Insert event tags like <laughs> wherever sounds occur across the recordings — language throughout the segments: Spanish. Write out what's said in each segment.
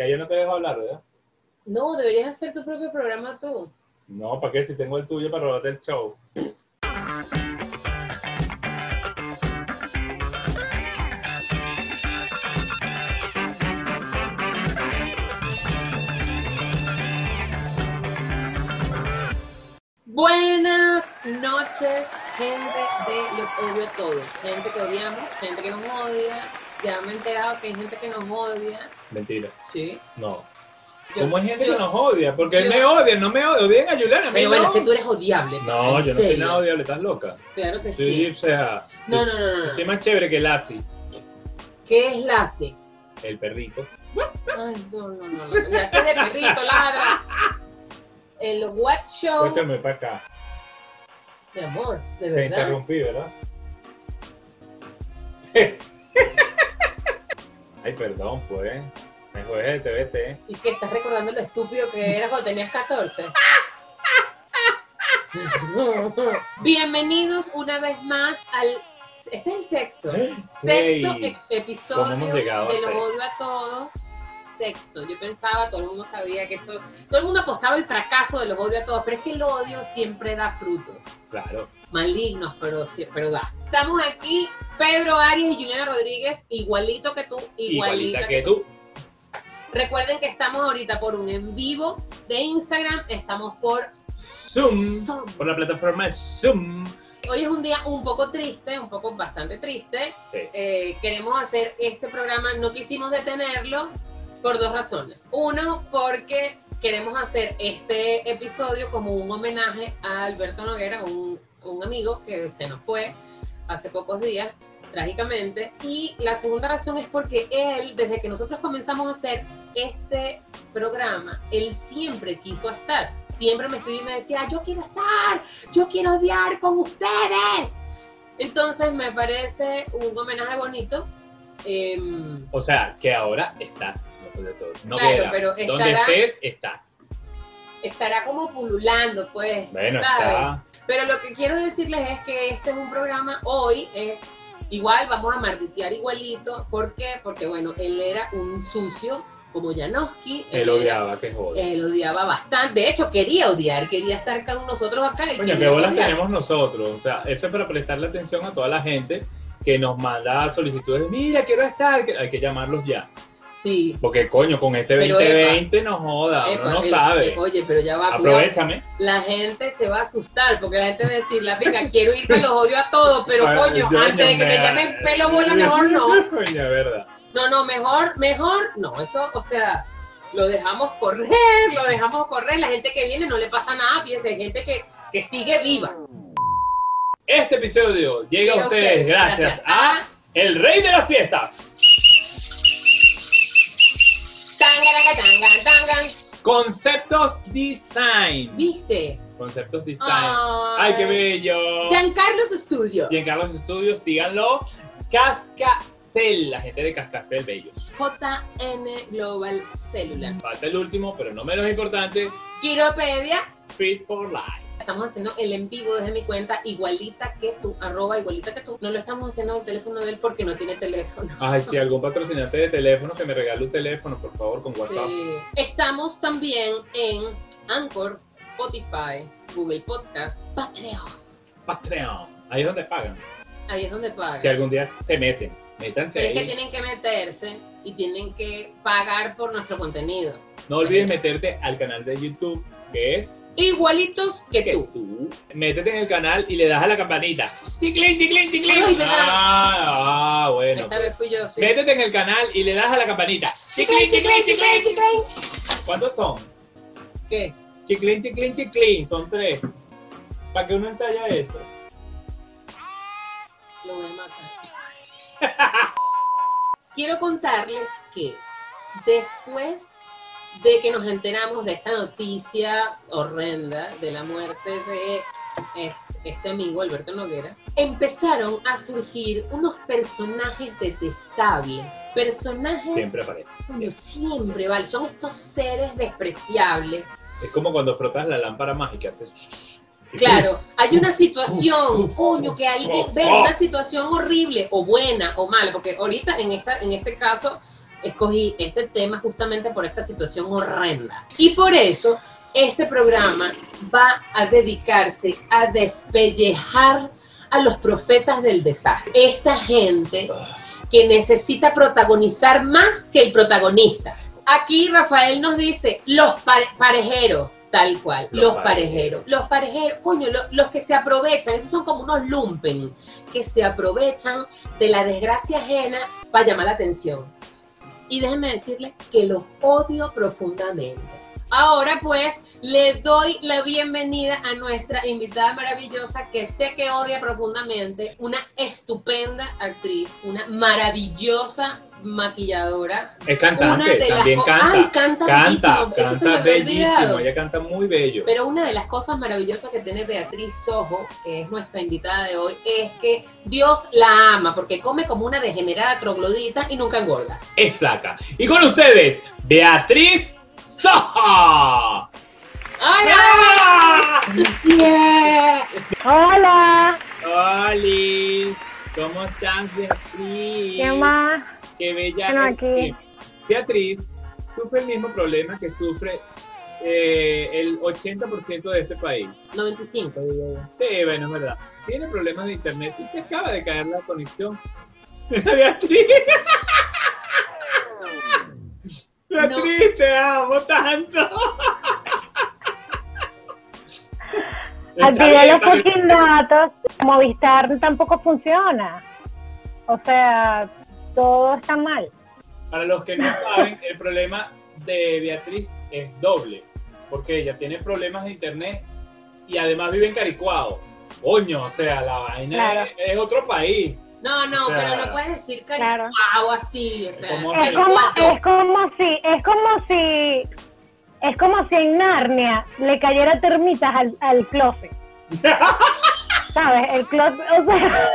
Ya yo no te dejo hablar, ¿verdad? No, deberías hacer tu propio programa tú. No, ¿para qué? Si tengo el tuyo para robarte el show. Buenas noches, gente de los odio todos. Gente que odiamos, gente que nos odia. Ya me he enterado que hay gente que nos odia. Mentira. Sí. No. Yo- ¿Cómo hay gente yo- que nos odia? Porque él me odia, no me odia. Odien a Juliana, Pero bueno, no. es que tú eres odiable. No, en yo no soy nada odiable, estás loca. Claro que Sí, sí. o sea. No, no, no, no, soy más chévere que Lassie, ¿Qué es Lassie? el perrito. Ay, no, no, no. no. Ya sé de perrito, ladra. El What Show. Cuéntame para acá. Mi amor, de Te verdad. interrumpí, ¿verdad? <laughs> Ay, perdón, pues. Me juegues el TBT. Y que estás recordando lo estúpido que eras cuando tenías 14. <laughs> Bienvenidos una vez más al. Este es el sexto. Sexto ex- ¿Cómo episodio de los odio a todos. Sexto. Yo pensaba, todo el mundo sabía que esto. Todo el mundo apostaba el fracaso de los odio a todos, pero es que el odio siempre da frutos. Claro. Malignos, pero, pero da. Estamos aquí, Pedro Arias y Juliana Rodríguez, igualito que tú, igualita, Igualita que tú. Recuerden que estamos ahorita por un en vivo de Instagram, estamos por Zoom. Zoom. Por la plataforma Zoom. Hoy es un día un poco triste, un poco bastante triste. Sí. Eh, queremos hacer este programa, no quisimos detenerlo por dos razones. Uno, porque queremos hacer este episodio como un homenaje a Alberto Noguera, un, un amigo que se nos fue hace pocos días, trágicamente. Y la segunda razón es porque él, desde que nosotros comenzamos a hacer este programa, él siempre quiso estar. Siempre me escribía y me decía, yo quiero estar, yo quiero odiar con ustedes. Entonces me parece un homenaje bonito. Em, O sea, que ahora estás. De todo. no Claro, queda. pero Donde estará- estés, estás. estará como pululando, pues. Bueno, ¿sabes? está. Pero lo que quiero decirles es que este es un programa, hoy es igual, vamos a marditear igualito. ¿Por qué? Porque bueno, él era un sucio como Janowski. Él era- odiaba, que joder. Él odiaba bastante. De hecho, quería odiar, quería estar con nosotros acá. Coño, qué bolas odiar. tenemos nosotros. O sea, eso es para prestarle atención a toda la gente que nos manda solicitudes. Mira, quiero estar. Hay que llamarlos ya. Sí. Porque, coño, con este Pero, 2020 no joda. Uno no sabe. eh, oye, pero ya va, cuidado. Aprovechame. la gente se va a asustar porque la gente va a decir, la pica, quiero irte, los odio a todos, pero coño, antes de que me me- llamen pelo bola, mejor no. <laughs> Coño, verdad. No, no, mejor, mejor, no, eso, o sea, lo dejamos correr, lo dejamos correr, la gente que viene no le pasa nada, fíjense, hay gente que, que sigue viva. Este episodio llega Llega a ustedes gracias a el rey de las fiestas. Conceptos Design. ¿Viste? Conceptos Design. Ay, Ay, qué bello. Giancarlos Studio. Giancarlo Studios, síganlo. Cascacel, la gente de Cascacel Bellos. JN Global Cellular. Falta el último, pero no menos importante, Quiropedia. Fit for Life. Estamos haciendo el en vivo desde mi cuenta, igualita que tú, arroba igualita que tú. No lo estamos haciendo en el teléfono de él porque no tiene teléfono. Ay, si algún patrocinante de teléfono que me regale un teléfono, por favor, con WhatsApp. Sí. Estamos también en Anchor, Spotify, Google Podcast, Patreon. Patreon. Ahí es donde pagan. Ahí es donde pagan. Si algún día se meten, métanse Pero es que ahí. tienen que meterse y tienen que pagar por nuestro contenido. No olvides meterte al canal de YouTube, que es Igualitos que tú. tú. Métete en el canal y le das a la campanita. Chiclín, chiclín, chiclín. Ah, ah, bueno. Esta vez fui yo, sí. Métete en el canal y le das a la campanita. Chiclín, chiclín, chiclín. ¿Cuántos son? ¿Qué? Chiclín, chiclín, chiclín. Son tres. ¿Para que uno ensaya eso? Lo voy a matar. <laughs> Quiero contarles que después de que nos enteramos de esta noticia horrenda de la muerte de es- este amigo, Alberto Noguera, empezaron a surgir unos personajes detestables. Personajes Siempre aparece. coño, siempre, ¿vale? Son estos seres despreciables. Es como cuando frotas la lámpara mágica. Haces... Claro, hay una situación, coño, que alguien ve una situación horrible, o buena, o mala, porque ahorita en esta, en este caso, escogí este tema justamente por esta situación horrenda. Y por eso este programa va a dedicarse a despellejar a los profetas del desastre. Esta gente que necesita protagonizar más que el protagonista. Aquí Rafael nos dice, los parejeros, tal cual, los, parejeros. Los parejeros, coño, los que se aprovechan, esos son como unos lumpen, que se aprovechan de la desgracia ajena para llamar la atención. Y déjenme decirles que los odio profundamente. Ahora pues le doy la bienvenida a nuestra invitada maravillosa que sé que odia profundamente, una estupenda actriz, una maravillosa maquilladora. Es cantante, también canta. Ay, canta, canta, canta bellísimo, ella canta muy bello. Pero una de las cosas maravillosas que tiene Beatriz Sojo, que es nuestra invitada de hoy, es que Dios la ama, porque come como una degenerada troglodita y nunca engorda. Es flaca. Y con ustedes, Beatriz ¡Hola! ¡Hola! ¡Hola! ¿Cómo estás, Beatriz? ¿Qué más? Qué bella. aquí. Beatriz sufre el mismo problema que sufre eh, el 80% de este país. 95, digo yo. Sí, bueno, es verdad. Tiene problemas de internet y se acaba de caer la conexión. <laughs> Beatriz. Beatriz, te amo tanto. Activé los fucking datos. Movistar tampoco funciona. O sea, todo está mal. Para los que no <laughs> saben, el problema de Beatriz es doble. Porque ella tiene problemas de internet y además vive en Caricuado. Coño, o sea, la vaina es, otro país. No, no, pero no puedes decir Caricuado así. O sea, es, como, es como si, es como si es como si en Narnia le cayera termitas al, al closet. <laughs> ¿Sabes? El closet, o sea...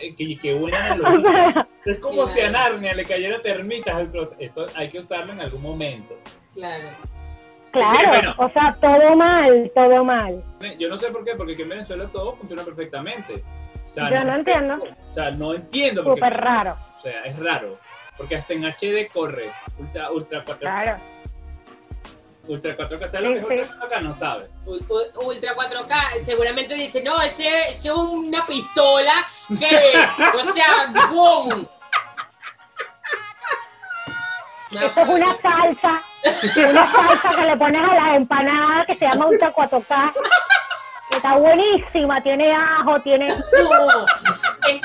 Eh, qué, qué buena <laughs> es como si a Narnia le cayera termitas al closet. Eso hay que usarlo en algún momento. Claro. Claro, o sea, todo mal, todo mal. Yo no sé por qué, porque aquí en Venezuela todo funciona perfectamente. Yo no, entiendo. O sea, no entiendo. Súper raro. O sea, es raro. Porque hasta en HD corre Ultra, ultra 4K. Claro. Ultra 4K, ¿sabes lo que es Ultra 4K? No sabe. Ultra 4K, seguramente dice, no, ese, ese es una pistola que, o sea, ¡boom! Esto es una salsa, una salsa que le pones a las empanadas que se llama Ultra 4K. Está buenísima, tiene ajo, tiene... <laughs> No,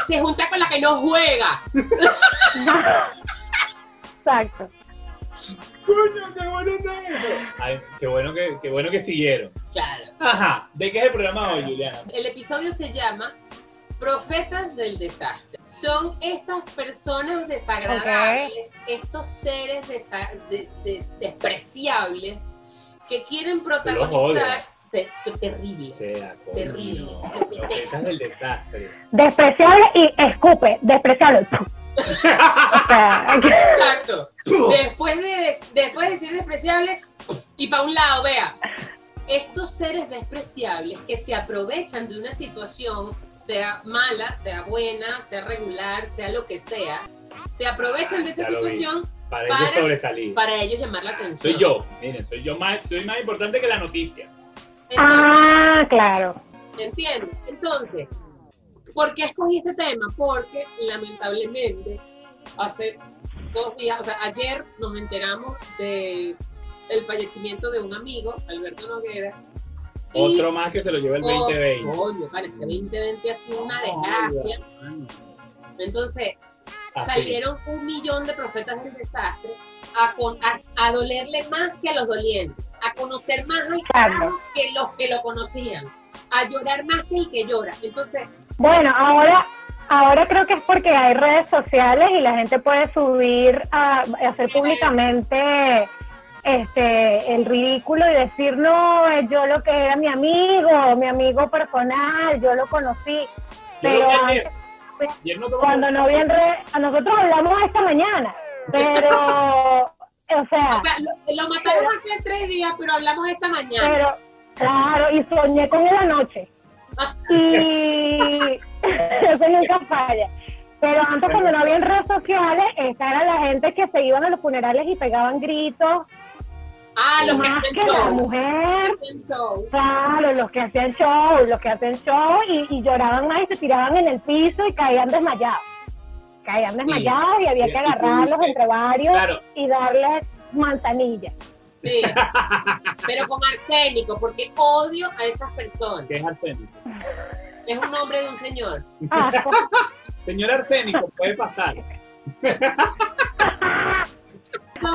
se junta con la que no juega. Exacto. Coño, qué bueno Ay, qué bueno que, qué bueno que siguieron. Claro. Ajá. ¿De qué es el programa hoy, Juliana? El episodio se llama Profetas del Desastre. Son estas personas desagradables, estos seres despreciables que quieren protagonizar terrible. terrible. Desastre. Despreciable y escupe, despreciable. <laughs> Exacto. Después de, después de decir despreciable, y para un lado, vea, estos seres despreciables que se aprovechan de una situación, sea mala, sea buena, sea regular, sea lo que sea, se aprovechan de esa situación para, ellos sobresalir. Para ellos llamar la atención. Soy yo, miren, soy yo más, soy más importante que la noticia. Ah, claro. ¿Entiendes? Entonces, ¿Por qué escogí este tema? Porque lamentablemente hace dos días, o sea, ayer nos enteramos de el fallecimiento de un amigo, Alberto Noguera. Otro más que se lo llevó el 2020. Coño, parece que 2020 ha sido una desgracia. Entonces, salieron un millón de profetas del desastre a, a, dolerle más que a los dolientes, a conocer más al que los que lo conocían, a llorar más que el que llora. Entonces, bueno, ahora ahora creo que es porque hay redes sociales y la gente puede subir a, hacer públicamente este el ridículo y decir no yo lo que era mi amigo mi amigo personal yo lo conocí pero cuando no vi en a nosotros hablamos esta mañana <laughs> pero o sea, lo, matamos hace tres días pero hablamos esta mañana pero claro y soñé con él anoche <laughs> y <laughs> eso nunca falla. Pero antes cuando no había redes sociales, esta era la gente que se iban a los funerales y pegaban gritos. Ah, los más que que hacen la show. mujer. Hacen show. Claro, los que hacían show, los que hacen show y, y lloraban más y se tiraban en el piso y caían desmayados. Caían desmayados y había Sí, que agarrarlos entre varios Claro. y darles manzanilla. Sí. Pero con arsénico, porque odio a esas personas. es arsénico. Es un nombre de un señor. Asco. <laughs> Señor arsénico, puede pasar. <laughs>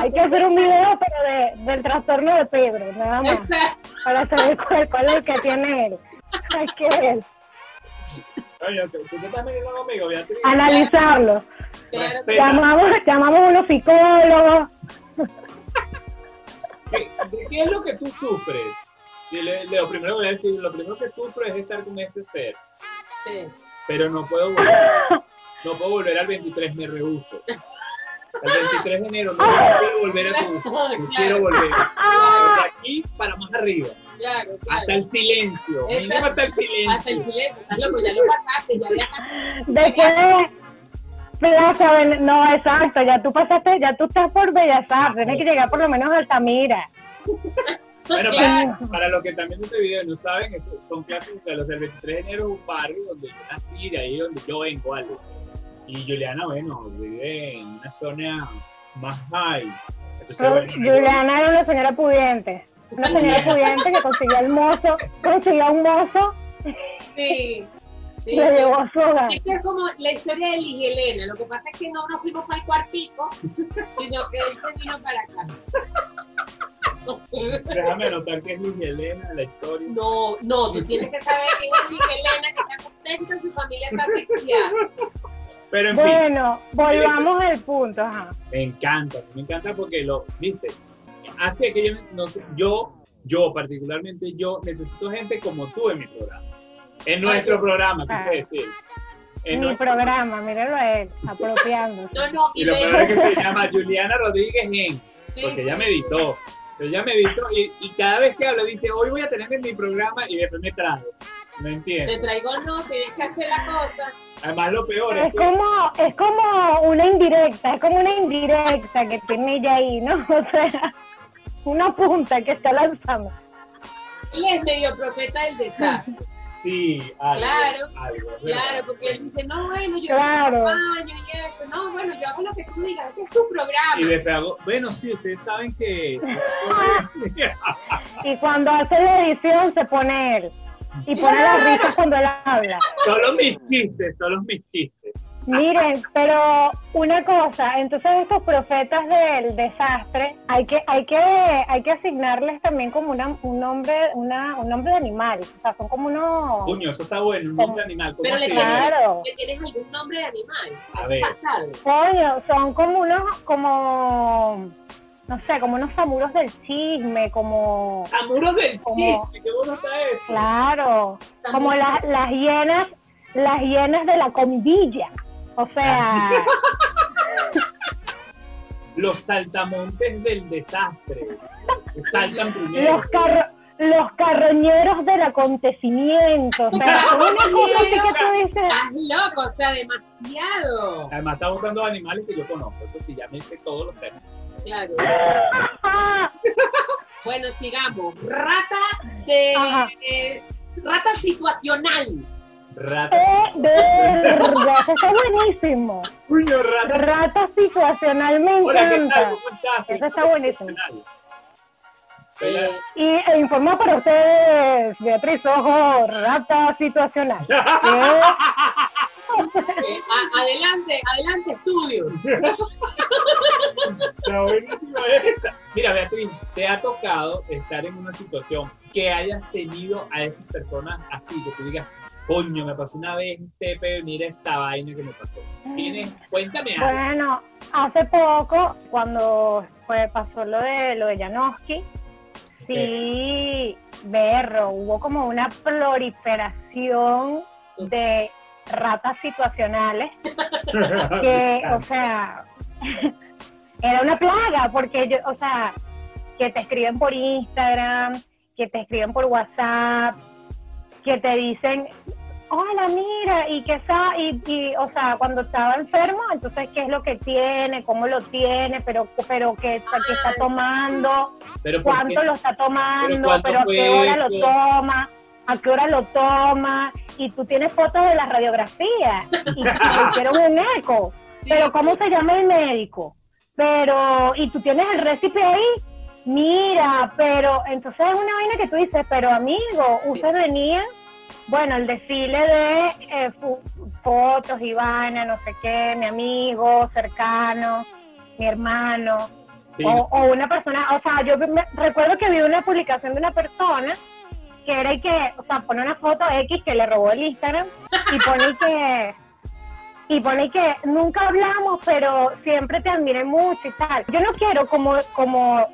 Hay que hacer un video pero de, del trastorno de Pedro, nada más, para saber cuál, cuál es el que tiene él. Hay que ver, analizarlo. Llamamos, llamamos a unos psicólogos. ¿Qué, de ¿Qué es lo que tú sufres? Lo primero que voy a decir, lo primero que sufro es estar con este ser, sí. pero no puedo volver. <laughs> No puedo volver al 23, me rehuso. El 23 de enero no quiero volver a tu no Claro. quiero volver. Ah. De aquí para más arriba, Claro, claro. hasta el silencio, mínimo hasta el Hasta el silencio. silencio. Estás loco, ya lo pasaste, ya viajaste. Después de Plaza Ven- no, exacto, ya tú pasaste, ya tú estás por Bellas Artes, tienes que llegar por lo menos a Altamira. <laughs> Bueno, para, para los que también este video no saben, eso son clases de los del 23 de enero es un barrio donde yo nací, de ahí donde yo vengo, algo. Y Juliana, bueno, vive en una zona más high. Entonces, Pero bueno, Juliana era una señora pudiente, una señora pudiente que consiguió el mozo, consiguió un mozo <laughs> Sí. Le llevó a su hogar. Es que es como la historia de Liz Helena. Lo que pasa es que no nos fuimos para el cuartico, <laughs> sino que él se vino para acá. déjame anotar que es Liz Helena la historia. No, no, tú tienes que saber quién es Liz Helena, que está contenta, su familia está asfixiada. Pero en fin, Bueno, volvamos al punto, ajá. me encanta, me encanta porque lo, viste, hace que yo, no sé, yo, yo particularmente, yo necesito gente como tú en mi programa. En nuestro Ay, programa, ah. quise decir. En Mi programa, míralo a él, apropiándose. <laughs> No, no, Y y lo peor es que se <laughs> llama Juliana Rodríguez en, sí, porque ella me editó. Ella me editó y, y cada vez que hablo dice, hoy voy a tener en mi programa y después me trago. ¿Me Te entiendes? traigo no, tienes que hacer la cosa. Además lo peor es Es que como, es como una indirecta, es como una indirecta que tiene ella ahí, ¿no? <laughs> O sea, una punta que está lanzando. Él es medio profeta del desastre. sí, algo, Claro, algo. Claro, porque él dice, no, bueno, yo Claro. baño y eso. No, bueno, yo hago lo que tú digas, este es tu programa. Y después hago, bueno, sí, ustedes saben que... <laughs> <laughs> Y cuando hace la edición se pone él. Y pone las risas cuando él habla. solo mis chistes, solo mis chistes. Miren, pero una cosa, entonces estos profetas del desastre, hay que, hay que, hay que asignarles también como una, un nombre, una, un nombre de animal. O sea, son como unos. Coño, eso está bueno, un nombre animal. ¿Cómo Pero le? Claro. que tienes algún nombre de animal. A ver. Pasado. Coño, son como unos, como, no sé, como unos samuros del chisme, como, Amuros del Como- chiste, qué bueno está eso. claro, como las, las hienas, las hienas de la comidilla. O sea, <laughs> Los saltamontes del desastre. Saltan primero. los carro, los carroñeros del acontecimiento. O sea, una cosa así que tú dices. Estás loco, o sea, demasiado. Además, está usando animales que yo conozco. Sí, ya me hice todos los términos. Claro. "Ah, <laughs> Bueno, sigamos. Rata de. Eh, rata situacional. Rata. Eso está buenísimo. Puño, rata. Rata situacional me Hola, ¿qué tal? encanta. ¿Cómo estás? Eso está buenísimo. Eh, Y e informa para ustedes, Beatriz Ojo, rata situacional. <laughs> Eh, a- adelante, adelante, estudio. <laughs> Está buenísima esta. Mira, Beatriz, ¿te ha tocado estar en una situación que hayas tenido a esas personas así, que tú digas, coño, me pasó una vez, Tepe, mira esta vaina que me pasó? ¿Tienes? Cuéntame algo. Bueno, hace poco, cuando fue, pasó lo de lo de Janowski, sí, berro, hubo como una proliferación de ratas situacionales <laughs> que, o sea, <laughs> era una plaga, porque yo, o sea, que te escriben por Instagram, que te escriben por WhatsApp, que te dicen, hola, mira, y que está, y, y, o sea, cuando estaba enfermo, entonces, ¿qué es lo que tiene? ¿Cómo lo tiene? ¿Pero, pero qué, qué está tomando? ¿Cuánto lo está tomando? ¿Pero, a qué hora lo toma? ¿A qué hora lo toma? Y tú tienes fotos de la radiografía y te hicieron un eco. Pero, ¿cómo se llama el médico? Pero, y tú tienes el récipe ahí, mira, pero entonces es una vaina que tú dices, pero amigo, usted venía bueno, el desfile de eh, fotos, Ivana, no sé qué, mi amigo cercano, mi hermano, o, una persona, o sea, yo recuerdo que vi una publicación de una persona que y que, o sea, pone una foto X que le robó el Instagram y pone que y pone que nunca hablamos, pero siempre te admiré mucho y tal. Yo no quiero como, como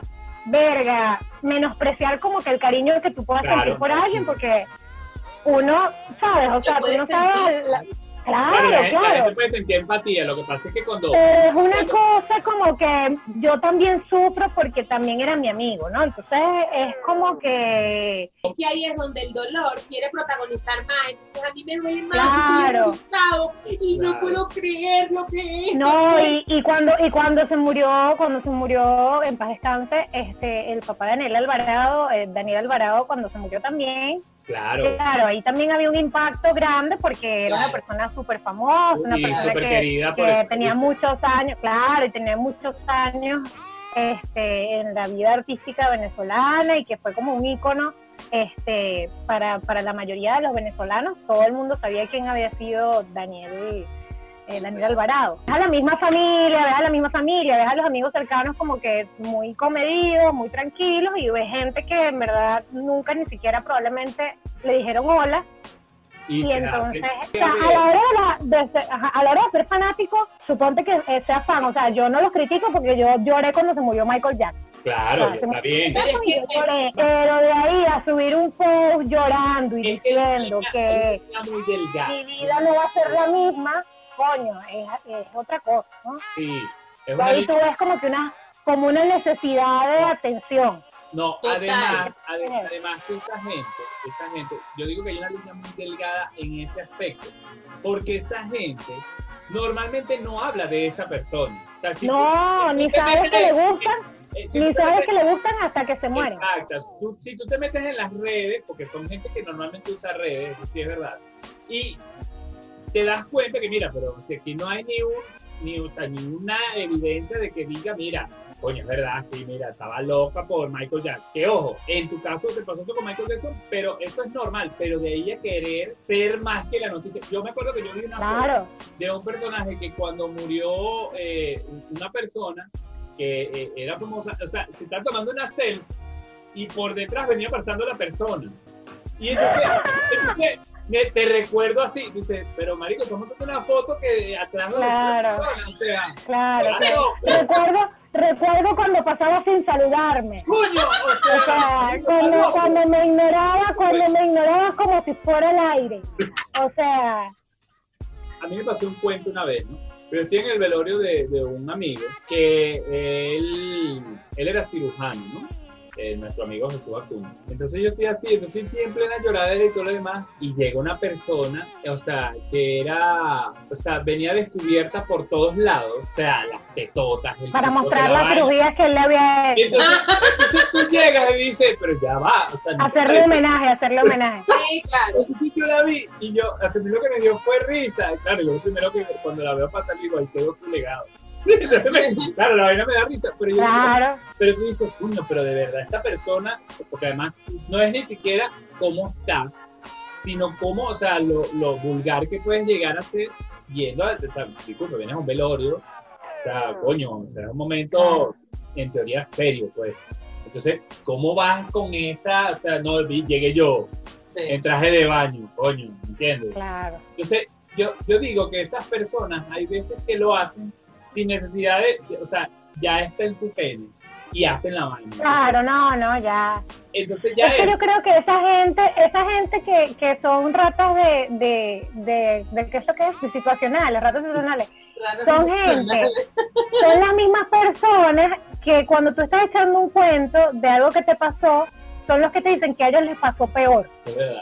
verga, menospreciar como que el cariño que tú puedas sentir por alguien, porque uno, ¿sabes? O sea, tú no sabes... Claro, claro. Se puede sentir empatía, lo que pasa es que cuando... Pero es una cosa como que yo también sufro porque también era mi amigo, ¿no? Entonces es como que... Y ahí es donde el dolor quiere protagonizar más, entonces a mí me duele más, claro. y no puedo creer lo que es. No, y, y, cuando y cuando se murió, cuando se murió, en paz descanse, este, el papá de Daniel Alvarado, eh, Daniel Alvarado cuando se murió también, Claro. Claro, ahí también había un impacto grande porque era una persona súper famosa, una persona que, tenía muchos años, claro, y tenía muchos años este, en la vida artística venezolana y que fue como un ícono este, para, para la mayoría de los venezolanos. Todo el mundo sabía quién había sido Daniel eh, Daniel Alvarado. Ves a la misma familia, ves a la misma familia, ves a los amigos cercanos como que muy comedidos, muy tranquilos y ves gente que en verdad nunca ni siquiera probablemente le dijeron hola. Y, entonces, a, la hora de, ser, a la hora de ser fanático, suponte que sea fan. O sea, yo no los critico porque yo lloré cuando se murió Michael Jackson. Claro, está bien. Pero, de ahí a subir un post llorando y diciendo que mi vida no va a ser la misma, coño, es, otra cosa, ¿no? Sí. Es una ahí tú ves como que una, como una necesidad de atención. No, además, además, que esta gente, esta gente, yo digo que hay una línea muy delgada en ese aspecto, porque esta gente normalmente no habla de esa persona. no, ni sabes que le gustan. Eh, ni sabes que le gustan hasta que se mueren. Exacto. si tú te metes en las redes, porque son gente que normalmente usa redes, eso sí es verdad, y te das cuenta que, mira, pero aquí no hay ni un, ni, o sea, ni una evidencia de que diga, mira, coño, es verdad, sí, mira, estaba loca por Michael Jackson. Que ojo, en tu caso te pasó con Michael Jackson, pero eso es normal, pero de ella querer ser más que la noticia. Yo me acuerdo que yo vi una foto de un personaje que cuando murió eh, una persona que eh, era como, o sea, se está tomando una selfie y por detrás venía pasando la persona. Y entonces, te recuerdo así, dice, pero marico, tomate una foto que atrás claro, o sea, claro, claro. Recuerdo, recuerdo cuando pasaba sin saludarme. Coño, o sea, cuando, cuando me ignoraba, cuando me ignoraba como si fuera el aire. O sea. A mí me pasó un cuento una vez, ¿no? Pero estoy en el velorio de, de un amigo que él, él era cirujano, ¿no? Eh, nuestro amigo Jesús Acuña. Entonces yo estoy así, estoy siempre en plena lloradera y todo lo demás, y llega una persona, o sea, que era, o sea, venía descubierta por todos lados, o sea, las tetotas, el Para mostrar las cirugías que él le había hecho. Entonces, entonces, tú llegas y dices, pero ya va, o sea, hacerle homenaje, hacerle homenaje. <laughs> Sí, claro. Entonces yo la vi, y yo, lo primero que me dio fue risa, claro, yo lo primero que cuando la veo pasar digo, ahí quedó su legado. Claro, la vaina me da risa, pero yo claro. pero tú dices, coño, pero de verdad, esta persona, porque además no es ni siquiera cómo está, sino cómo, o sea, lo, lo vulgar que puedes llegar a ser yendo a, o sea, disculpe, vienes a un velorio, o sea, coño, o sea, un momento en teoría serio, pues. Entonces, ¿cómo vas con esa, o sea, no, llegué yo en traje de baño, coño, ¿entiendes? Claro. Entonces, yo, yo digo que estas personas, hay veces que lo hacen sin necesidad de, o sea, ya está en su pene y hacen la vaina. Claro, no, no, ya. Entonces ya es, que yo creo que esa gente, esa gente que, que son ratas de, de, de, de ¿qué es lo que es? De situacionales, ratas situacionales. son gente, son las mismas personas que cuando tú estás echando un cuento de algo que te pasó, son los que te dicen que a ellos les pasó peor.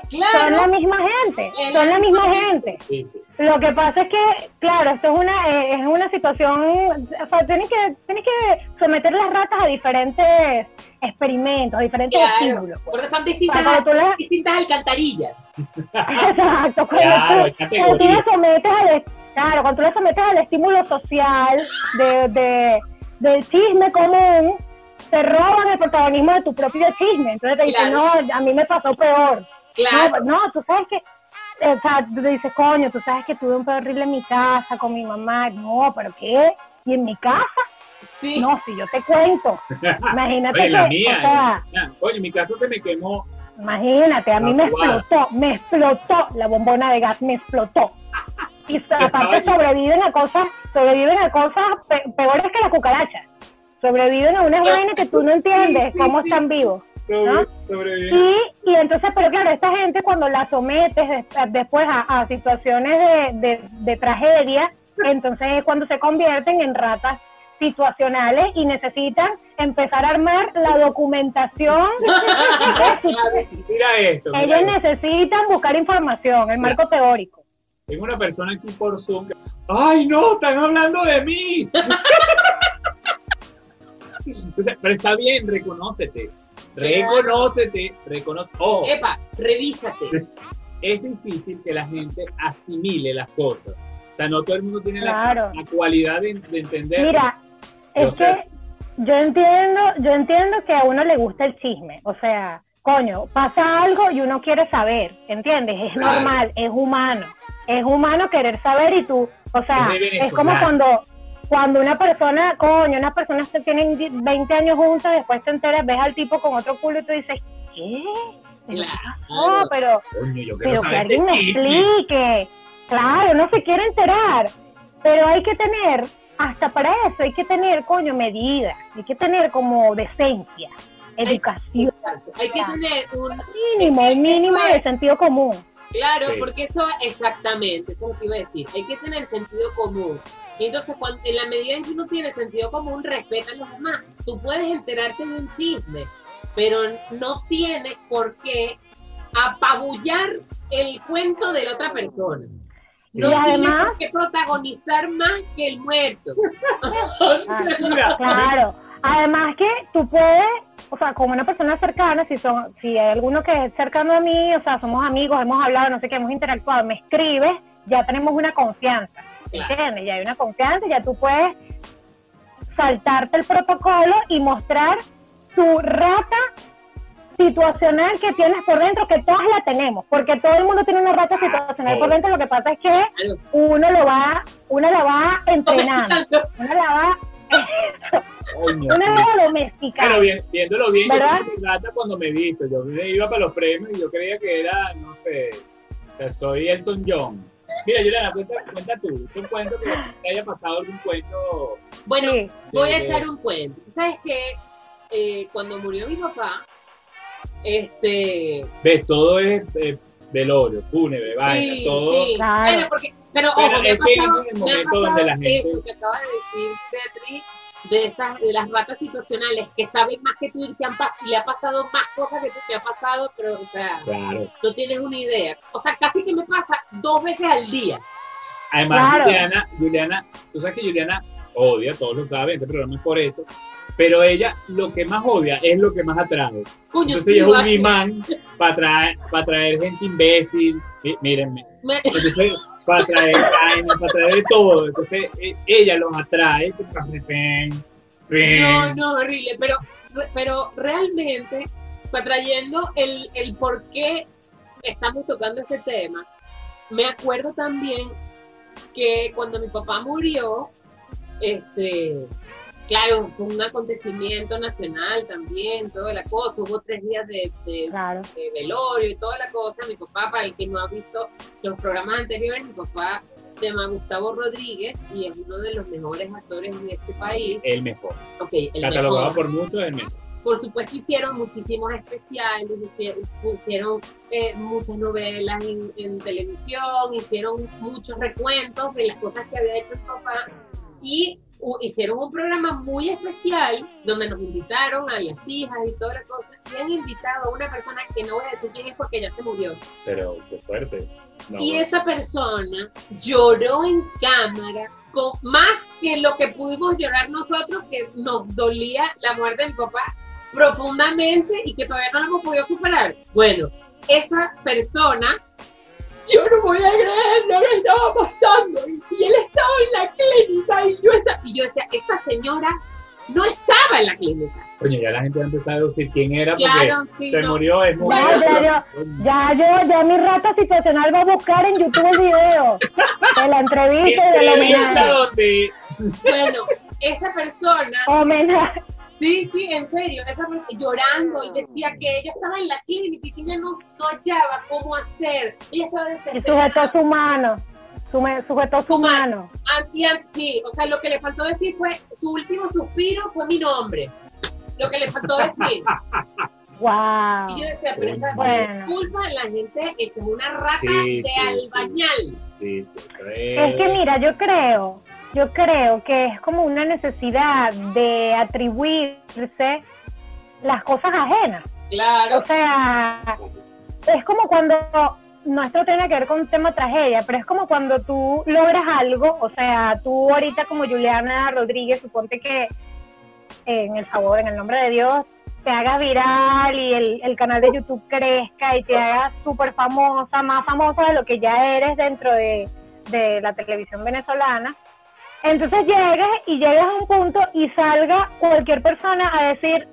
Claro. Son la misma gente, son la misma gente. Sí, sí. Lo que pasa es que, claro, esto es una, eh, es una situación, o sea, tienes que, tienes que someter las ratas a diferentes experimentos, a diferentes Claro, estímulos. pues. porque son distintas, le- distintas alcantarillas. <laughs> Exacto, cuando, Claro, tú, cuando tú le sometes al, claro, cuando tú le sometes al estímulo social de, de, del chisme común, te roban el protagonismo de tu propio chisme. Entonces te dicen, Claro. no, a mí me pasó peor. Claro. No, no, tú sabes que, o sea, tú dices, coño, tú sabes que tuve un peor horrible en mi casa con mi mamá. No, ¿pero qué? ¿Y en mi casa? sí. No, si yo te cuento. <laughs> Imagínate Oye, la que, mía. o sea, ya. Oye, mi caso se me quemó. imagínate, a mí me explotó, me explotó, la bombona de gas me explotó. <laughs> Y aparte sobreviven a cosas, sobreviven a cosas pe- peores que las cucarachas. Sobreviven a unas vainas que tú no entiendes cómo están vivos. Y, y entonces, pero claro, esta gente cuando la sometes des- después a, a situaciones de, de, de tragedia, entonces es cuando se convierten en ratas situacionales y necesitan empezar a armar la documentación. <laughs> Mira esto. mira Ellos esto. necesitan buscar información, el marco teórico. Tengo una persona aquí por Zoom. ¡Ay, no! ¡Están hablando de mí! <laughs> Entonces, pero está bien, reconócete. Reconócete. Reconoce. Oh, Epa, revísate. es difícil que la gente asimile las cosas. O sea, no todo el mundo tiene la- Claro. la, cualidad de, de entender. Mira, es que yo entiendo, yo entiendo que a uno le gusta el chisme, o sea, coño, pasa algo y uno quiere saber, ¿entiendes? Es Claro. normal, es humano, es humano querer saber y tú, o sea, Es como cuando cuando una persona, coño, una persona que tienen 20 años juntas, después te enteras, ves al tipo con otro culo y tú dices, ¿qué? ¿Pero? Claro. pero Coño, yo quiero pero que alguien me explique. Claro, no se quiere enterar, pero hay que tener, hasta para eso, hay que tener, coño, medida, hay que tener como decencia, educación, Exacto. Hay que tener un mínimo, un mínimo de sentido común. Claro, Sí. porque eso exactamente, eso es lo que iba a decir. Hay que tener sentido común. Y entonces, cuando, en la medida en que uno tiene sentido común, respeta a los demás. Tú puedes enterarte de un chisme, pero no tienes por qué apabullar el cuento de la otra persona. No Y tienes además- por qué protagonizar más que el muerto. <laughs> Ah, Mira, Claro. Además que tú puedes, o sea, como una persona cercana, si son, si hay alguno que es cercano a mí, o sea, somos amigos, hemos hablado, no sé qué, hemos interactuado, me escribes, ya tenemos una confianza, Claro. ¿entiendes? Ya hay una confianza, ya tú puedes saltarte el protocolo y mostrar tu rata situacional que tienes por dentro, que todas la tenemos, porque todo el mundo tiene una rata situacional por dentro, lo que pasa es que uno lo va, uno la va entrenando, uno la va, coño, <laughs> uno sí. la va Pero domesticando. bien, viéndolo bien, yo ¿Verdad? me trata cuando me visto. Yo me iba para los premios y yo creía que era, no sé, o sea, soy Elton John. Mira, Juliana, cuenta, cuenta tú, un cuento que te haya pasado algún cuento. Bueno, voy a echar un cuento. ¿Tú ¿Sabes qué? Eh, cuando murió mi papá, este... Ves, todo es eh, velorio, fúnebre, vaina, Sí, todo. sí. Claro. Bueno, porque, pero Pero ojo, me ha es que pasado, es el me ha momento donde la pasado gente- eso que acaba de decir Beatriz, de esas, de las ratas situacionales que saben más que tú y, que han y le ha pasado más cosas que tú te ha pasado, pero, o sea, Claro. no tienes una idea. O sea, casi que me pasa dos veces al día. Además, Claro. Juliana, Juliana, tú sabes que Juliana odia, todos lo saben, este programa es por eso. Pero ella lo que más odia es lo que más atrae. Coño, Entonces sí, ella es un imán para traer, para traer gente imbécil. Mí- Mírenme. Me- Entonces, para traer vaina, para traer de todo. Entonces, e- ella los atrae. No, no, horrible, pero, pero realmente, pues, trayendo el, el por qué estamos tocando este tema, me acuerdo también que cuando mi papá murió, este, claro, fue un acontecimiento nacional también, toda la cosa, hubo tres días de, de- Claro. de velorio y toda la cosa. Mi papá, para el que no ha visto los programas anteriores, mi papá se llama Gustavo Rodríguez y es uno de los mejores actores de este país. El mejor. Ok, el Catalogado mejor. por muchos, el mejor. Por supuesto hicieron muchísimos especiales, hicieron, eh, muchas novelas en, en televisión, hicieron muchos recuentos de las cosas que había hecho su papá y hicieron un programa muy especial donde nos invitaron a las hijas y todas las cosas y han invitado a una persona que no voy a decir quién es porque ya se murió. Pero qué fuerte. y esa persona lloró en cámara con más que lo que pudimos llorar nosotros, que nos dolía la muerte de mi papá profundamente y que todavía no lo hemos podido superar. Bueno, esa persona yo no voy a creer lo que estaba pasando. Y él estaba en la clínica y yo, estaba, y yo decía, esta señora no estaba en la clínica. Coño, ya la gente va a empezar a decir quién era porque se murió, es muy ya, ya, ya, yo, ya mi rata situacional va a buscar en YouTube el video de la entrevista de <laughs> la homenaje. Bueno, esa persona... Homenaje. Sí, sí, en serio, esa llorando y decía que ella estaba en la clínica y que ella no, no hallaba cómo hacer. Ella estaba desesperada. Y sujetó su mano, sujetó su mano. Así, así, o sea, lo que le faltó decir fue, su último suspiro fue mi nombre. Lo que le faltó decir. <laughs> Wow. Y yo decía, pero esa bueno. disculpa, la gente es como una rata de albañal. Sí, es que mira, yo creo yo creo que es como una necesidad de atribuirse las cosas ajenas. Claro. O sea, es como cuando, no esto tiene que ver con un tema tragedia, pero es como cuando tú logras algo, o sea, tú ahorita como Juliana Rodríguez, suponte que en el favor, en el nombre de Dios, te hagas viral y el, el canal de YouTube crezca y te hagas súper famosa, más famosa de lo que ya eres dentro de, de la televisión venezolana entonces llegas y llegas a un punto y salga cualquier persona a decir,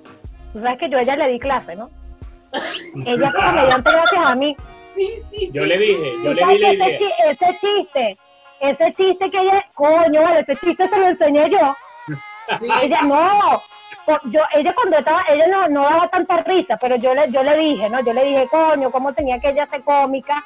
tú sabes que yo a ella le di clase, ¿no? <laughs> ella como mediante gracias a mí. Sí, sí, yo le dije, yo le dije ese, ese chiste, ese chiste que ella, coño, vale, ese chiste se lo enseñé yo. <laughs> ella no, yo, ella cuando estaba, ella no, no daba tanta risa, pero yo le, yo le dije, ¿no? Yo le dije, coño, cómo tenía que ella ser cómica.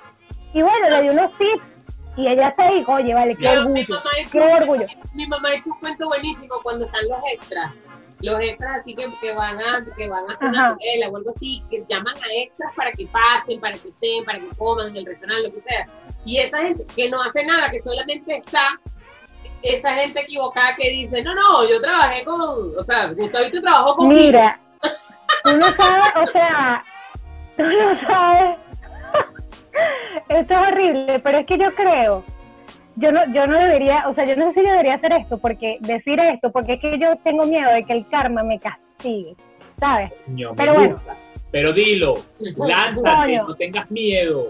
Y bueno, le di unos tips y ella se dijo, oye, vale, qué orgullo, qué orgullo. Mi mamá hizo un cuento buenísimo cuando están los extras. Los extras así que, que van a que van a hacer una novela o algo así, que llaman a extras para que pasen, para que estén, para que coman en el restaurante, lo que sea. Y esa gente que no hace nada, que solamente está, esa gente equivocada que dice, no, no, yo trabajé con, o sea, Gustavito trabajó con... Mira, <laughs> tú no sabes, o sea, tú no sabes esto es horrible, pero es que yo creo, yo no, yo no debería, o sea, yo no sé si yo debería hacer esto, porque decir esto, porque es que yo tengo miedo de que el karma me castigue, ¿sabes? pero bueno. Pero dilo, lánzate, no tengas miedo.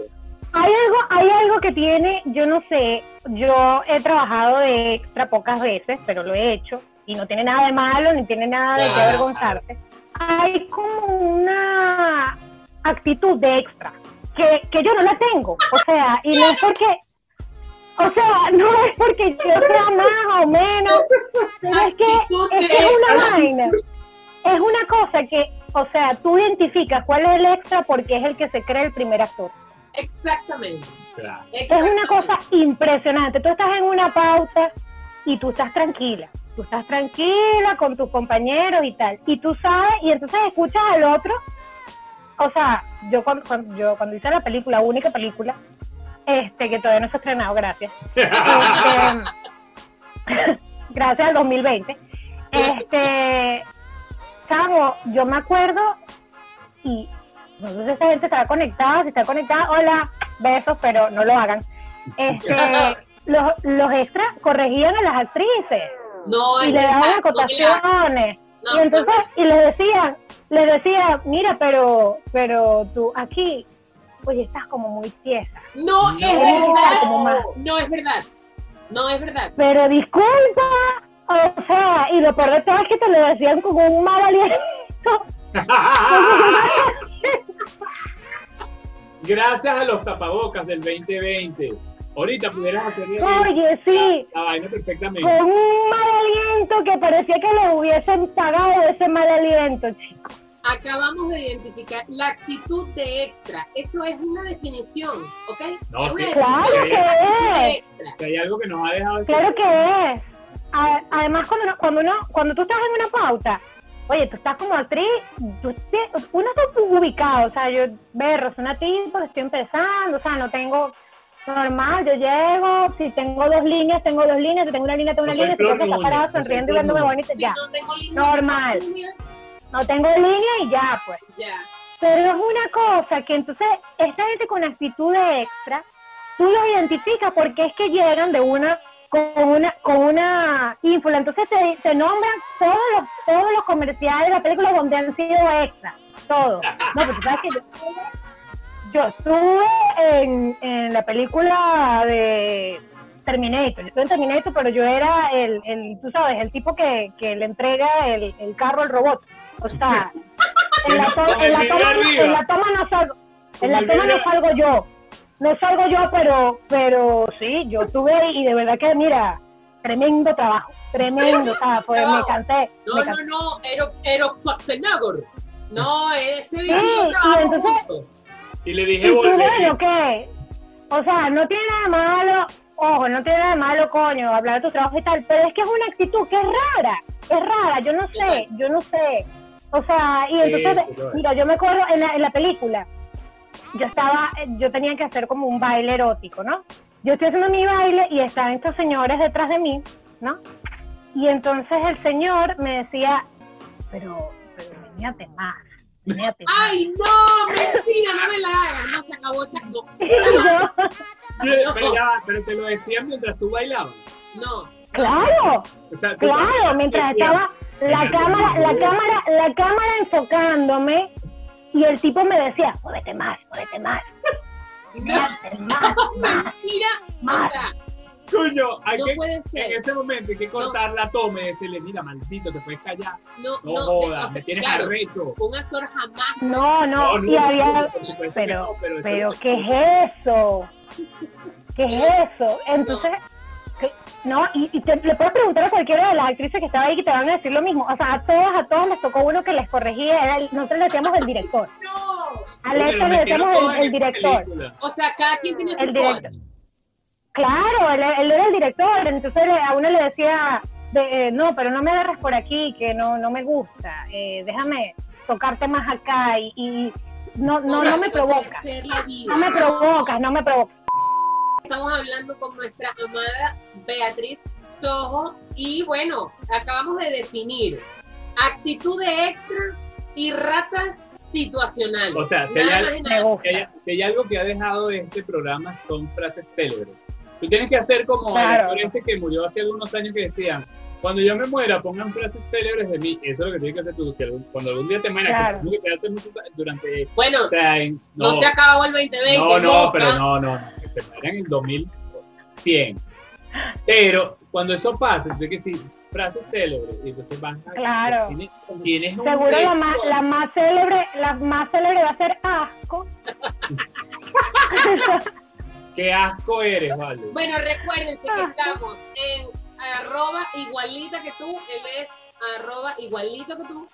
Hay algo, hay algo que tiene, yo no sé, yo he trabajado de extra pocas veces, pero lo he hecho, y no tiene nada de malo, ni tiene nada de que avergonzarse. Hay como una actitud de extra que, que yo no la tengo. O sea, y no es porque, o sea, <laughs> no es porque yo sea más o menos, es que es, que es una vaina. Es una cosa que, o sea, tú identificas cuál es el extra porque es el que se cree el primer actor. Exactamente. Es una cosa impresionante. Tú estás en una pauta y tú estás tranquila. Tú estás tranquila con tus compañeros y tal. Y tú sabes, y entonces escuchas al otro o sea, yo cuando, yo cuando hice la película, única película, este, que todavía no se ha estrenado, gracias. <laughs> Este, <laughs> gracias al 2020. Este, chavo, yo me acuerdo y no sé si esa gente está conectada, si está conectada, hola, besos, pero no lo hagan. Este, <laughs> los, los extras corregían a las actrices no, y le daban acotaciones. y entonces, y les decían, le decía, mira, pero, pero tú aquí, oye, estás como muy tiesa. No, es verdad. No es verdad. No es verdad. Pero disculpa, o sea, y lo peor de todo es que te lo decían como un mal aliento. <laughs> Gracias a los tapabocas del 2020. Ahorita pudieras hacer Oye, sí. La vaina perfectamente. Con un mal aliento que parecía que le hubiesen pagado ese mal aliento, chicos. Acabamos de identificar la actitud de extra. Eso es una definición, ¿ok? No, sí, claro que es. Si hay algo que nos ha dejado. Claro que es. Además, cuando uno, cuando uno, cuando tú estás en una pauta, oye, tú estás como actriz, tú, uno está ubicado, o sea, yo, berro, soy una tipo, estoy empezando, o sea, no tengo normal, yo llego, si tengo dos líneas, tengo dos líneas, si tengo una línea, tengo una línea, si tengo que estar parado sonriendo y bonita, Si ya. no tengo línea, Normal. no tengo línea, No tengo línea y ya, pues. Ya. Pero es una cosa que entonces, esta gente con actitud de extra, tú los identificas porque es que llegan de una con una con una ínfula. Entonces te, te nombran todos los, todos los comerciales de la película donde han sido extra. Todo. No, porque tú sabes que yo, yo estuve en, en la película de Terminator. Yo estuve en Terminator, pero yo era el, el tú sabes, el tipo que, que le entrega el, el carro al robot. O sea, en la, to- en la toma, en la toma no salgo, en la toma no salgo yo. No salgo yo, pero, pero sí, yo estuve ahí y de verdad que, mira, tremendo trabajo, tremendo, sea, pues me cansé. No, me no, cansé. no, Ero, Ero Schwarzenegger. No, ese Sí, y entonces- Y le Y dije, tú, volver. bueno, ¿qué? O sea, no tiene nada malo, ojo, no tiene nada de malo, coño, hablar de tu trabajo y tal, pero es que es una actitud que es rara, es rara, yo no sé, yo no sé. O sea, y entonces, sí, mira, yo me acuerdo en la, en la película, yo estaba, yo tenía que hacer como un baile erótico, ¿no? Yo estoy haciendo mi baile y están estos señores detrás de mí, ¿no? Y entonces el señor me decía, pero, pero meníate más. ¡Ay, no! Mentira, no me la hagas. No se acabó esta. <laughs> No, Pero, te lo decía mientras tú bailabas. no. Claro, Claro, mientras estaba la cámara, la cámara, la cámara enfocándome y el tipo me decía, muévete más, muévete más, muévete más, <laughs> más, Coño, hay no que, puede en ser. ese momento hay que cortar la toma y decirle, mira, maldito, te puedes callar. No, No, no. jodas, me tienes claro, arrecho. Un actor jamás. No, no, y había, por supuesto que pero, no, pero ¿qué es eso? ¿Qué es eso? Entonces. No, y, y te, le puedes preguntar a cualquiera de las actrices que estaba ahí que te van a decir lo mismo. O sea, a todas, a todos les tocó uno que les corregía, era el- nosotros le decíamos el director. No. A Lester le decíamos el, director. película. O sea, cada quien tiene El su director. voz. Claro, él, él era el director, entonces a uno le decía, de, eh, no, pero no me agarres por aquí, que no, no me gusta, eh, déjame tocarte más acá y, y no, no, no me provoca, no me provocas, no me provoca. Estamos hablando con nuestra amada Beatriz Sojo y bueno, acabamos de definir actitud de extra y rata situacional. O sea, si Nada hay, si si algo que ha dejado de este programa son frases célebres. Tú tienes que hacer como Claro. el este que murió hace algunos años que decían, cuando yo me muera, pongan frases célebres de mí. Eso es lo que tienes que hacer tú. Si algún- cuando algún día te mueras, Claro. que quedarte mucho- durante... Bueno, O sea, en- no, se acabó el 2020. No, no, boca. pero no, no, no, que se mueran en 2100. Pero cuando eso pasa, entonces que sí, frases célebres, y entonces van a... Claro. Tienes, tienes un Seguro la más, la más célebre, la más célebre va a ser asco. <laughs> Qué asco eres, vale. Bueno, recuérdense que estamos en arroba igualita que tú, él es arroba igualito que tú.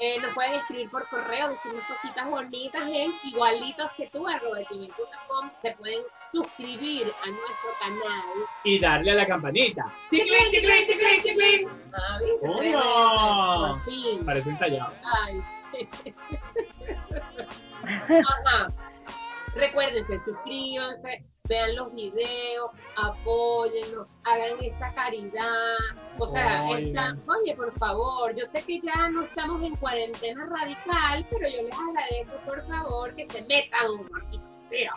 Eh, nos pueden escribir por correo, decirnos cositas bonitas en igualitos que tú, arroba gmail.com. Se pueden suscribir a nuestro canal. Y darle a la campanita. ¡Chiclín, chiclín, chiclín, chiclín! Ah, ¿viste? ¡Oh! Por fin. Parece ensayado. Ay. <laughs> Ajá. Recuérdense, suscríbanse, vean los videos, apóyennos, hagan esta caridad. O sea, esta, oye, por favor, yo sé que ya no estamos en cuarentena radical, pero yo les agradezco, por favor, que se metan un poquito. Mira.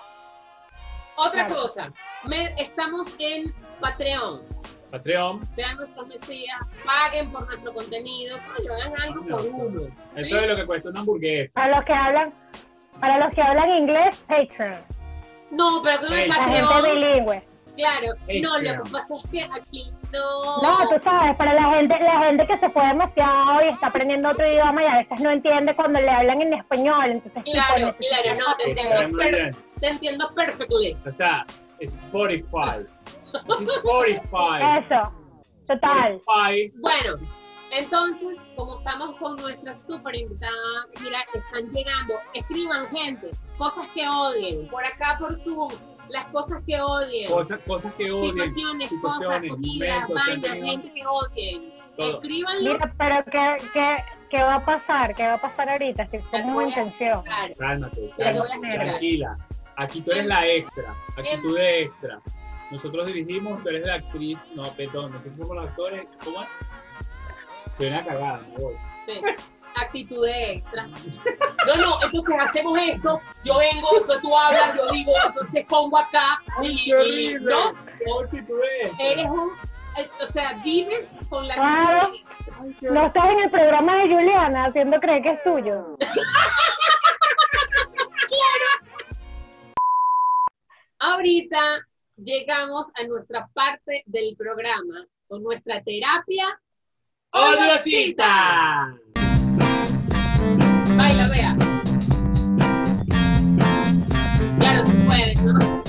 Otra Claro. cosa, me- estamos en Patreon. Patreon. Vean nuestros mesías, paguen por nuestro contenido, coño, hagan algo por uno. ¿sí? Eso es lo que cuesta una hamburguesa. Para los que hablan, para los que hablan inglés, Patreon. No, pero con el Hey. La gente bilingüe. claro, no, lo que pasa es que aquí no. No, tú sabes, para la gente, la gente que se fue demasiado y está aprendiendo otro idioma y a veces no entiende cuando le hablan en español, entonces Claro, claro, no, te entiendo, per- te entiendo perfectly. O sea, Spotify. Is Spotify. Eso, total. Spotify. Bueno, entonces, como estamos con nuestra super invitada, mira, están llegando, escriban gente, cosas que odien, por acá por Zoom, las cosas que odien, Cosas, cosas que odien. situaciones, cosas, situaciones, comidas, vainas, gente que odien. Todo. Escríbanlo. Mira, pero ¿qué, qué, ¿qué va a pasar? ¿Qué va a pasar ahorita? Estoy Ya te con voy a intención. Cálmate, cálmate, tranquila. Aquí tú eres la extra, actitud de extra. Nosotros dirigimos, tú eres la actriz, no, perdón, nosotros somos los actores, ¿cómo es? Soy una cagada, me voy. Sí. Actitud de extra. No, no, entonces hacemos esto, yo vengo, entonces tú hablas, yo digo, entonces pongo acá y, y- no, eres un, eh, o sea, vives con la Claro. actitud No estás en el programa de Juliana haciendo creer que es tuyo. Ahorita llegamos a nuestra parte del programa con nuestra terapia. ¡Odiosita! Baila, vea. Claro, tú puedes, ¿no?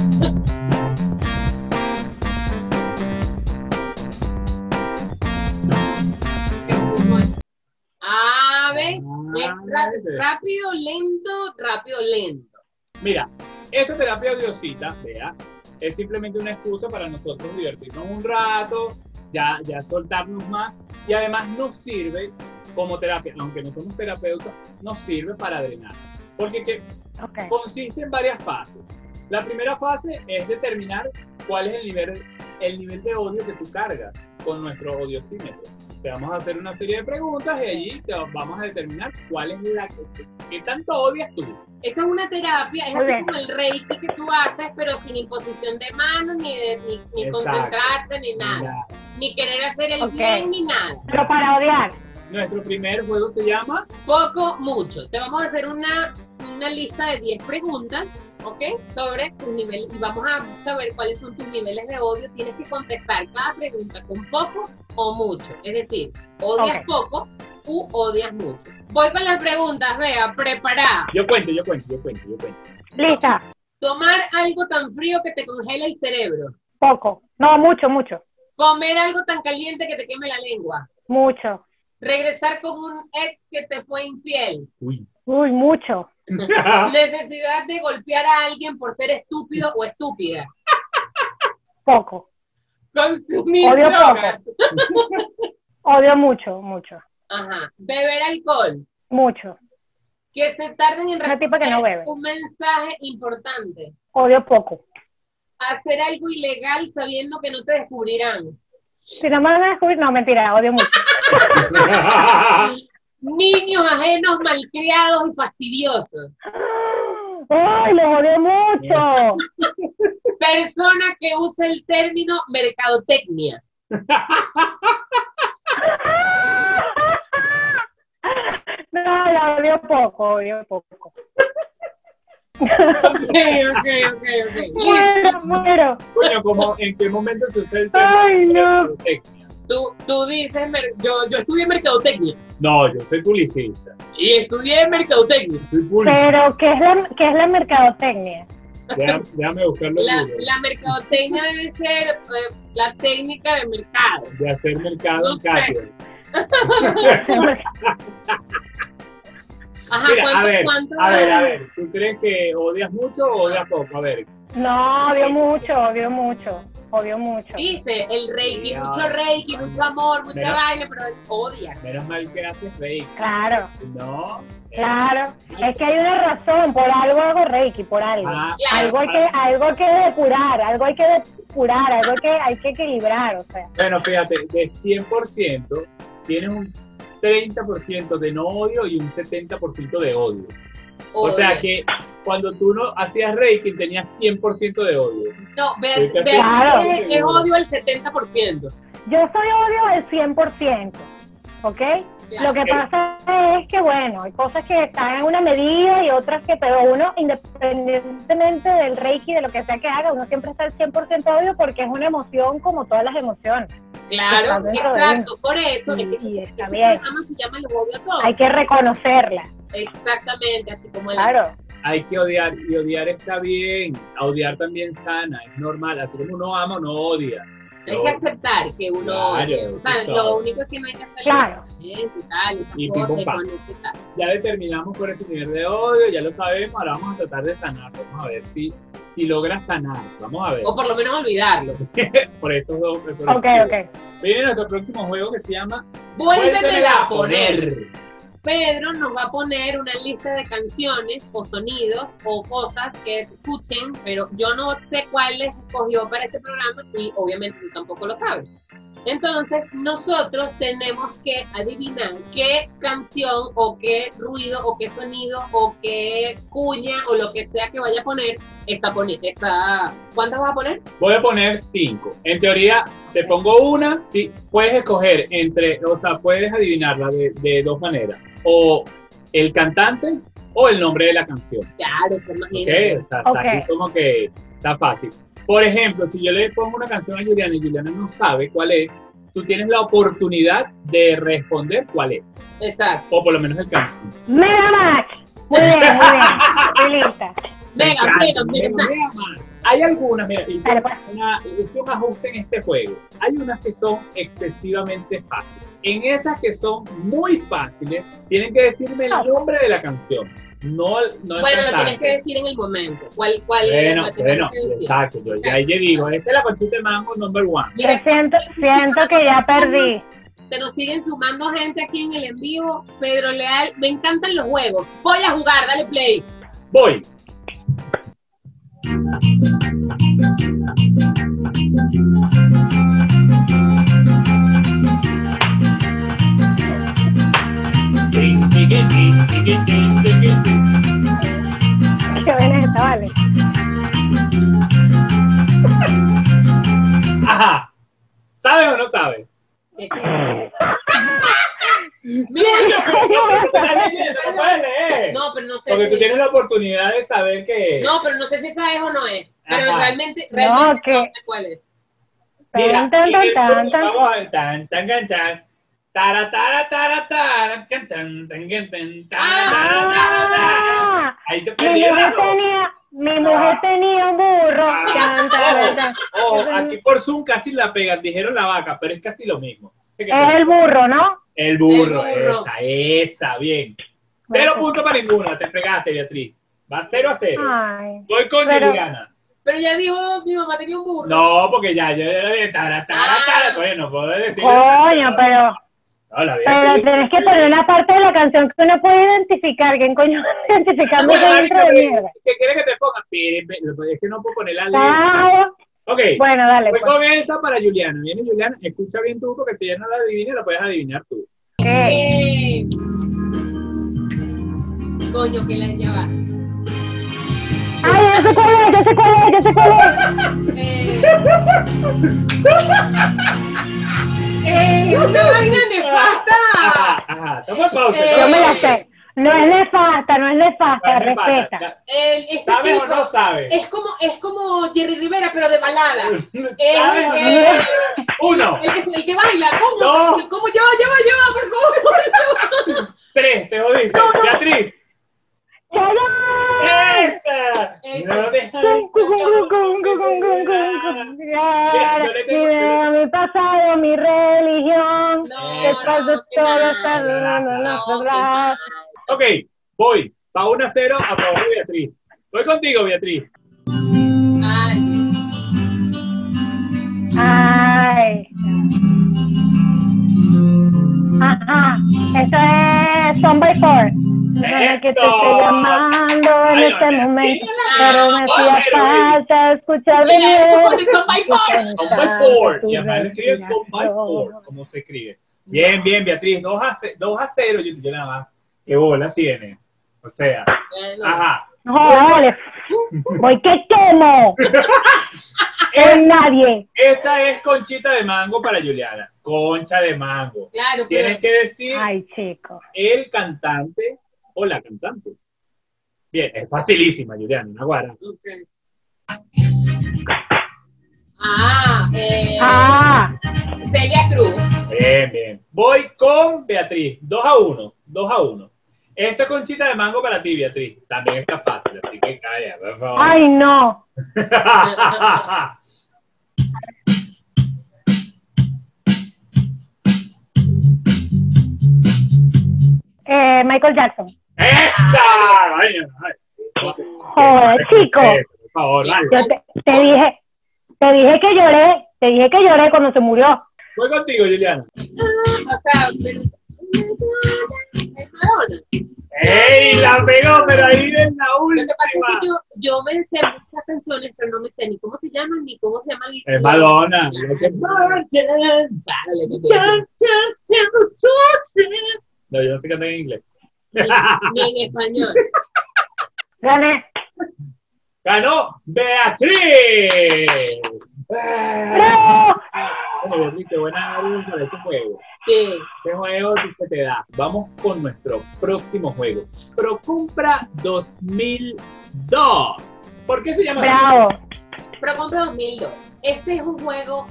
A ver, ra- rápido, lento, rápido, lento. Mira, esta terapia odiosita, vea, es simplemente una excusa para nosotros divertirnos un rato, ya, ya soltarnos más, y además nos sirve como terapia, aunque no somos terapeutas, nos sirve para drenar. Porque que consiste en varias fases. La primera fase es determinar cuál es el nivel, el nivel de odio que tú cargas con nuestro odiosímetro. Te vamos a hacer una serie de preguntas y allí te vamos a determinar cuál es la que, qué tanto odias tú. Esta es una terapia, es Muy así bien. como el reiki que tú haces, pero sin imposición de manos, ni, de- ni, concentrarte, ni nada. Ya. Ni querer hacer el bien, ni nada. Pero para odiar. Nuestro primer juego se llama Poco, mucho. Te vamos a hacer una, una lista de 10 preguntas, ¿ok? Sobre tus niveles. Y vamos a saber cuáles son tus niveles de odio. Tienes que contestar cada pregunta con poco o mucho. Es decir, odias poco u odias mucho. Voy con las preguntas, vea, preparada. Yo cuento, yo cuento, yo cuento, yo cuento. Lista. Tomar algo tan frío que te congela el cerebro. Poco. No, mucho, mucho. Comer algo tan caliente que te queme la lengua. Mucho. Regresar con un ex que te fue infiel. Uy. Uy, mucho. <laughs> Necesidad de golpear a alguien por ser estúpido o estúpida. Poco. Consumir Odio drogas. Odio mucho, mucho. Ajá. Beber alcohol. Mucho. Que se tarden en no responder bebe. un mensaje importante. Odio poco. Hacer algo ilegal sabiendo que no te descubrirán. Si no me van a descubrir, no, mentira, odio mucho. <laughs> Niños ajenos malcriados y fastidiosos. ¡Ay, los odio mucho! <laughs> Persona que usa el término mercadotecnia. <laughs> No, la odio poco, odio poco. Ok, ok, ok, ok. muero, muero. Bueno, como en qué momento se usa el Ay, no. mercadotecnia? Tú, tú dices, mer- yo, yo estudié mercadotecnia No, yo soy publicista. y estudié mercadotecnia. Soy. Pero, ¿qué es la, qué es la mercadotecnia? Déjame, déjame buscarlo La, la mercadotecnia debe ser eh, la técnica de mercado. De hacer mercado No en sé. <laughs> Ajá, Mira, a ¿cuánto, ver, cuánto a ver, a ver. ¿Tú crees que odias mucho o odias poco? A ver. No, odio mucho, odio mucho, odio mucho. Dice el reiki, Sí, mucho ay. reiki, mucho amor, mucha Mira. vaina, pero él odia. Menos mal que haces reiki. Claro, No. eh, claro. Es que hay una razón, por algo hago Reiki, por algo. ah, Claro. Algo hay que, algo hay que depurar, algo hay que depurar, algo hay que, hay que equilibrar, o sea. Bueno, fíjate, de 100% tienes un 30% de no odio y un 70% de odio. O sea que cuando tú no hacías Reiki tenías 100% de odio. No, ve, Sí, ve- claro. es, odio el 70%. Yo soy odio al 100%, ¿ok? Claro. Lo que pasa es que, bueno, hay cosas que están en una medida y otras que, pero uno, independientemente del reiki, de lo que sea que haga, uno siempre está al 100% odio porque es una emoción como todas las emociones. Claro, exacto. Por eso Y, es que y está bien. programa se llama Los odio a todos. Hay que reconocerla, Exactamente, así como el claro. Hay que odiar y odiar está bien. A odiar también sana, es normal. Así como uno ama, no odia. Hay que aceptar que uno Claro, odia. O sea, lo único es que no hay que hacer Claro. y tal, y cosas. Ya determinamos por ese nivel de odio, ya lo sabemos. Ahora vamos a tratar de sanar. Vamos a ver si, si logras sanar. Vamos a ver. O por lo menos olvidarlo. <laughs> por estos dos. por Ok, estos- ok. Viene nuestro próximo juego que se llama Vuélvemela a poner. Pedro nos va a poner una lista de canciones o sonidos o cosas que escuchen, pero yo no sé cuáles escogió para este programa y obviamente tú tampoco lo sabes. Entonces, nosotros tenemos que adivinar qué canción o qué ruido o qué sonido o qué cuña o lo que sea que vaya a poner está poniendo. Está... ¿Cuántas vas a poner? Voy a poner cinco. En teoría, te pongo una, sí, puedes escoger entre, o sea, puedes adivinarla de, de dos maneras. O el cantante o el nombre de la canción. Claro, te ¿Ok? imaginas. O sea, está Ok. así como que está fácil. Por ejemplo, si yo le pongo una canción a Juliana y Juliana no sabe cuál es, tú tienes la oportunidad de responder cuál es. Exacto. O por lo menos el cantante. Mega Match. Muy bien, muy bien. Estoy lista. Mega, Me mega, mega. mega. Hay algunas, mira, hice, Dale, pues. una, hice un ajuste en este juego. Hay unas que son excesivamente fáciles. En esas que son muy fáciles, tienen que decirme el nombre de la canción. No, no Bueno, lo tienes que decir en el momento. ¿Cuál, cuál Bueno, tienes bueno, que exacto. Yo ya ahí digo, esta es la conchita de mango number one. Mira, Siento, siento que ya perdí. se nos siguen sumando gente aquí en el en vivo. Pedro Leal, me encantan los juegos. Voy a jugar, dale play. Voy. Qué esta, vale. Ajá. ¿Sabe o no sabe? Mira, No no, pero no sé Porque tú si, tienes la oportunidad de saber que. no, pero no sé si esa es o no es. Pero Ajá. realmente, No, realmente que- no sé cuál es. Mira, Tan, tan, tan, tan, tan. vamos a ver, tan, tan, tan, tan. Tara, tara, tara, tara, can, tan, tan, tan, tara. Ah, Ahí te mi mujer perdieron. tenía, mi mujer tenía un burro. Tan, tan, tan. Oh, aquí por Zoom casi la pegan, dijeron la vaca, pero es casi lo mismo. Es el burro, ¿no? El burro, El burro. esa, esa, bien. Cero puntos para ninguna, te fregaste, Beatriz. Va 0 a 0. Ay. Voy con Pero- Juliana. Pero ya dijo, mi mamá tenía un burro. No, porque ya, yo ya le tara, tara, Ah. tara, bueno, puedo decir. Coño, pero, No, la pero tenés que poner una parte de la canción que uno puede identificar. ¿Quién coño va a identificar Bueno, ese David, intro de mierda? ¿Qué quieres que te ponga? Es que no puedo poner la letra. Claro. Ok, Bueno, dale. voy Pues. con esta para Juliana. Viene Juliana, escucha bien tú, porque si ella no la adivina, la puedes adivinar tú. Ok. Eh, Coño, que la ya va. Ay, ya sé cuál es, ya sé cuál es, ya sé cuál es. Eh, eh, una vaina nefasta. Ajá, ajá. Estamos en pausa. Eh, Yo me la sé. No es nefasta, no es nefasta, pata. respeta. El- este ¿Sabes o no sabes? es como es como Jerry Rivera pero de balada. Es, ¿Sabes o eh, no? Uno, el, que, el que baila, ¿cómo? Dos. ¿Cómo? Lleva, lleva, lleva, por favor. tres, te jodiste. Beatriz. Ya, ya. ¡Esta! No deja Yo Mi pasado, mi religión. No, no, todo está Ok, voy. Va 1 a 0 a favor de Beatriz. Voy contigo, Beatriz. Ay, Ay. Ajá, eso es Son by Four. No es que te ¡Esto! estoy llamando en Ay, este no, momento, pero me hacía falta escuchar de Four. Son by four. Y además escribe son by four. ¿Cómo se escribe? Bien, bien, Beatriz. 2 a 0. 2 a 0. Yo, yo nada más. ¿Qué bola tiene? O sea, bueno. ajá. No. Voy que quemo. <laughs> En nadie. Esta es conchita de mango para Juliana. Concha de mango. Claro, pero Tienes que decir Ay, chico. el cantante o la cantante. Bien, es facilísima, Juliana, una guara. Ok. Ah, eh, Ah, Celia Cruz. Bien, bien. Voy con Beatriz. 2 a 1. 2 a 1. Esta conchita de mango para ti, Beatriz. También está fácil, así que calla, por favor. ay, no. <laughs> Eh, Michael Jackson. ¡Esta! Ay, ay. Joder, chico. Por favor. Yo te, te dije, te dije que lloré, te dije que lloré cuando se murió. Voy contigo, Juliana. O sea, pero- es ¡Ey! La pegó, pero ahí en la Lo última. que pasa es que yo, yo me sé muchas canciones, pero no me sé ni cómo se llaman ni cómo se llaman. Es Madonna. No, yo no sé cantar en inglés. Ni, ni en español. Gané. <laughs> ¡Ganó Beatriz! ¡Bravo! Bueno, qué buena luz para este juego. Sí. ¿Qué juego que te da? Vamos con nuestro próximo juego. Procompra 2002. ¿Por qué se llama? Bravo. Pro Compra 2002. Este es un juego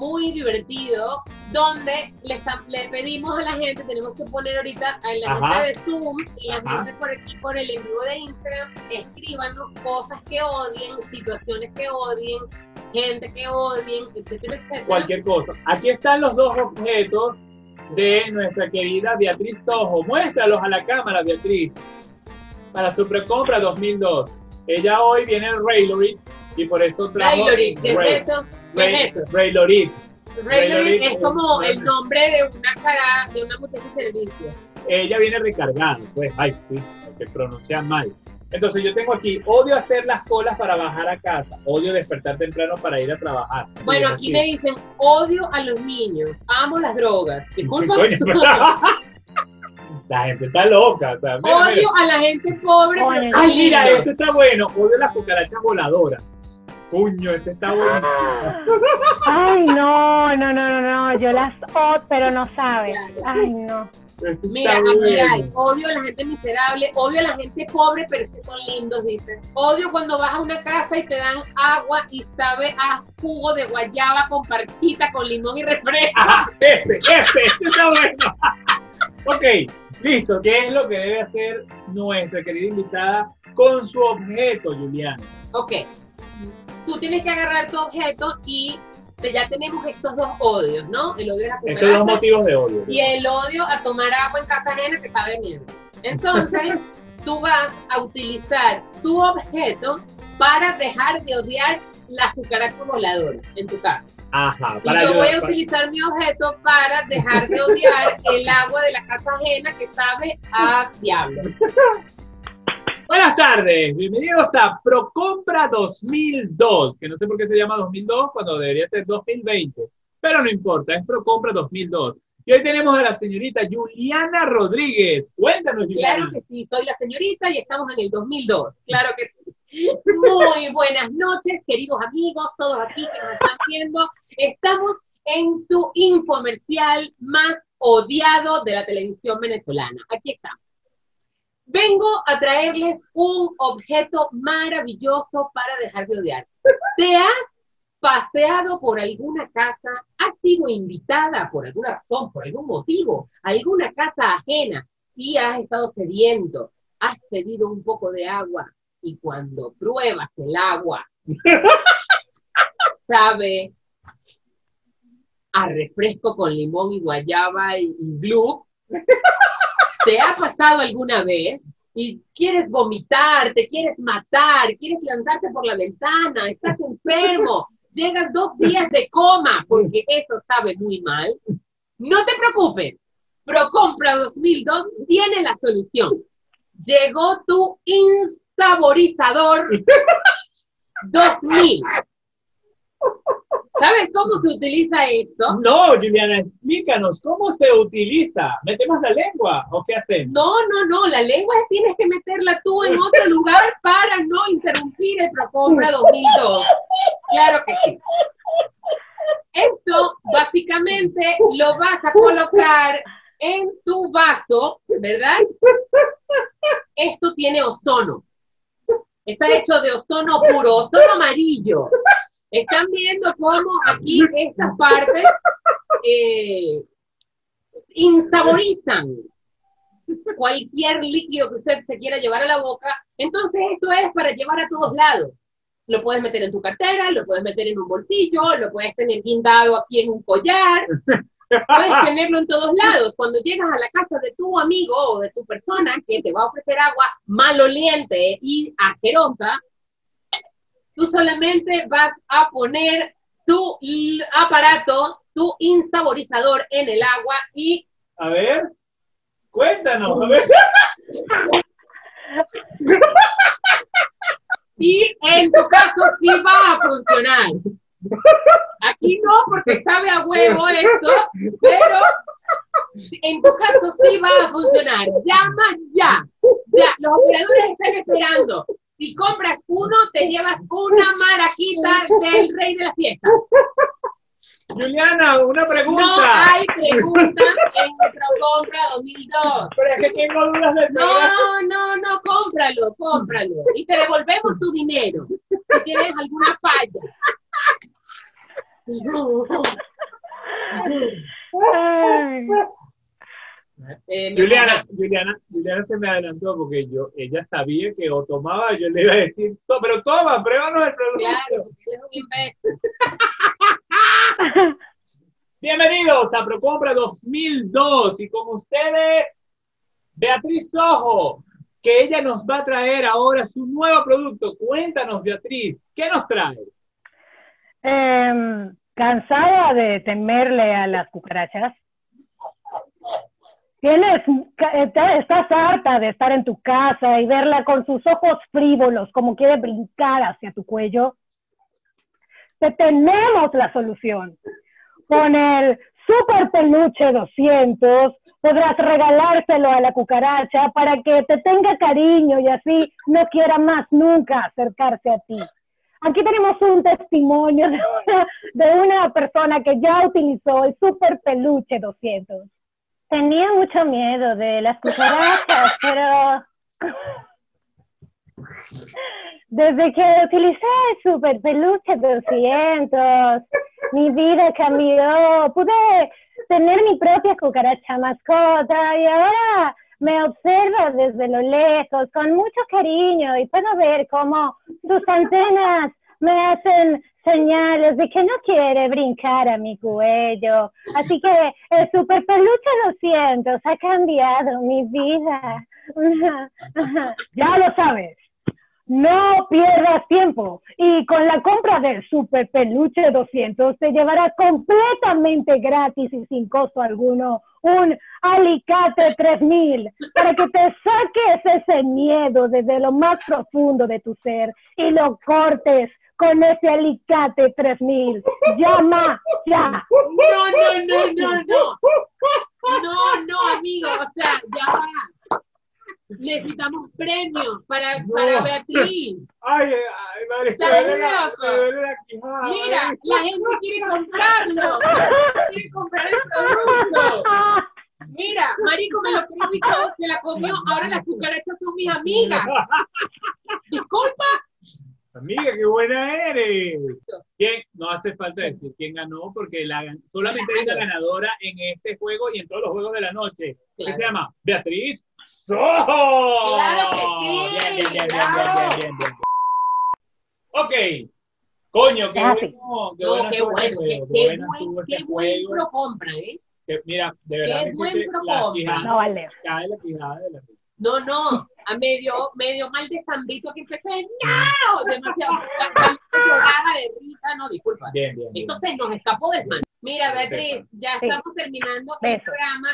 muy divertido donde le, está- le pedimos a la gente, tenemos que poner ahorita en la Ajá. nota de Zoom y la Ajá. gente por aquí, por el en vivo de Instagram, escríbanos cosas que odien, situaciones que odien, gente que odien, etcétera, etcétera. Cualquier cosa. Aquí están los dos objetos de nuestra querida Beatriz Tojo. Muéstralos a la cámara, Beatriz. Para su precompra 2002. Ella hoy viene en Raylorit y por eso trajo... Raylorit, ¿qué es eso? ¿Qué es eso? Raylorit. Es es como el nombre de una cara, de una muchacha de servicio. ella viene recargada, pues, ay, sí, que pronuncia mal. Entonces yo tengo aquí, odio hacer las colas para bajar a casa, odio despertar temprano para ir a trabajar. Bueno, aquí sí. me dicen, odio a los niños, amo las drogas. Disculpa. <laughs> La gente está loca, o sea, mira, mira. Odio a la gente pobre. Ay, mira, este está bueno, odio las cucarachas voladoras. Coño, este está bueno. Ay, no, no, no, no, no. Yo las odio, pero no saben. Ay, no. Este Mira, aquí hay, bueno. odio a la gente miserable, odio a la gente pobre, pero es que son lindos, dicen. Odio cuando vas a una casa y te dan agua y sabe a jugo de guayaba con parchita, con limón y refresco. Ajá, este, este, este está bueno. ok, listo. ¿Qué es lo que debe hacer nuestra querida invitada con su objeto, Juliana? Ok, tú tienes que agarrar tu objeto y ya tenemos estos dos odios, ¿no? El odio a la Estos dos motivos de odio. y el odio a tomar agua en casa ajena que sabe mierda. Entonces, <laughs> tú vas a utilizar tu objeto para dejar de odiar las cucarachas voladoras en tu casa. Ajá, Y para yo voy a utilizar mi objeto para dejar de odiar <laughs> el agua de la casa ajena que sabe a diablo. <laughs> Buenas tardes, bienvenidos a Procompra 2002, que no sé por qué se llama 2002 cuando debería ser 2020, pero no importa, es Procompra 2002. Y hoy tenemos a la señorita Juliana Rodríguez. Cuéntanos, Juliana. Claro que sí, soy la señorita y estamos en el 2002. Claro que sí. <laughs> Muy buenas noches, queridos amigos, todos aquí que nos están viendo. Estamos en su infomercial más odiado de la televisión venezolana. Aquí estamos. Vengo a traerles un objeto maravilloso para dejar de odiar. ¿Te has paseado por alguna casa? ¿Has sido invitada por alguna razón, por algún motivo, alguna casa ajena y has estado sediento? Has pedido un poco de agua y cuando pruebas el agua, <laughs> sabe a refresco con limón y guayaba y glue. <laughs> ¿Te ha pasado alguna vez? Y quieres vomitar, te quieres matar, quieres lanzarte por la ventana, estás enfermo, llegas dos días de coma porque eso sabe muy mal. No te preocupes, Procompra 2002 tiene la solución. Llegó tu insaborizador <laughs> 2000. ¿Sabes cómo se utiliza esto? No, Juliana, explícanos, ¿cómo se utiliza? ¿Metemos la lengua o qué hacemos? No, no, no, la lengua tienes que meterla tú en otro lugar para no interrumpir el Procompra 2002. Claro que sí. Esto básicamente lo vas a colocar en tu vaso, ¿verdad? Esto tiene ozono. Está hecho de ozono puro, ozono amarillo. Están viendo cómo aquí estas partes eh, insaborizan cualquier líquido que usted se quiera llevar a la boca. Entonces esto es para llevar a todos lados. Lo puedes meter en tu cartera, lo puedes meter en un bolsillo, lo puedes tener guindado aquí en un collar, puedes tenerlo en todos lados. Cuando llegas a la casa de tu amigo o de tu persona que te va a ofrecer agua maloliente y asquerosa, Tú solamente vas a poner tu aparato, tu insaborizador en el agua y... A ver, cuéntanos, a ver. <laughs> Y en tu caso sí va a funcionar. Aquí no, porque sabe a huevo esto, pero en tu caso sí va a funcionar. Llama ya. Ya, los operadores están esperando. Si compras uno, te llevas una maraquita del rey de la fiesta. Juliana, una pregunta. No hay pregunta en nuestra compra 2002. Pero es que tengo dudas del programa. No, no, no, cómpralo, cómpralo. Y te devolvemos tu dinero. Si tienes alguna falla. Ay. Eh, Juliana, Juliana, Juliana se me adelantó porque yo, ella sabía que o tomaba, yo le iba a decir, "To- pero toma, pruébanos el producto. Claro, eres un imbécil. <laughs> Bienvenidos a Procompra 2002 y con ustedes Beatriz Ojo, que ella nos va a traer ahora su nuevo producto. Cuéntanos, Beatriz, ¿qué nos traes? Em, cansada de temerle a las cucarachas. Tienes, está- estás harta de estar en tu casa y verla con sus ojos frívolos, como quiere brincar hacia tu cuello. Te tenemos la solución. Con el Super Peluche 200 podrás regalárselo a la cucaracha para que te tenga cariño y así no quiera más nunca acercarse a ti. Aquí tenemos un testimonio de una persona que ya utilizó el Super Peluche 200. Tenía mucho miedo de las cucarachas, pero desde que utilicé el Super Peluche 200, mi vida cambió. Pude tener mi propia cucaracha mascota y ahora me observo desde lo lejos con mucho cariño y puedo ver cómo sus antenas me hacen señales de que no quiere brincar a mi cuello. Así que el Super Peluche 200 ha cambiado mi vida. ya lo sabes. No pierdas tiempo y con la compra del Super Peluche 200 te llevarás completamente gratis y sin costo alguno un alicate 3000 para que te saques ese miedo desde lo más profundo de tu ser y lo cortes con ese alicate 3000. Llama ya. No, no, no, no, no. No, no, amigo, o sea, ya va. Necesitamos premios para, para No. Beatriz. Ay, ay, madre, la- loco. la Mira, la gente quiere comprarlo. Quiere comprar el producto. Mira, Marico me lo criticó, se la comió. Ahora las cucarachas son mis amigas. <laughs> Disculpa. Amiga, qué buena eres. ¿Quién? No hace falta decir quién ganó porque la, solamente hay una ganadora en este juego y en todos los juegos de la noche. ¿Qué Claro. se llama? Beatriz Sojo. Claro que sí, Bien, bien, bien, bien, claro. bien, bien, bien, bien. Ok. Coño, qué bueno. Qué No, bueno qué bueno, este qué, juego, qué buena buen, estuvo qué este buen pro compra, ¿eh? Que, mira, de verdad, Qué buen propósito. quijada, No vale. cae la quijada de la No, no, a medio, medio mal de zambito que empecé, no, demasiado, lloraba de risa, no, disculpa. Bien, bien, bien. Entonces nos escapó de mano. Mira, Beatriz, ya Sí. estamos terminando el Beso. programa.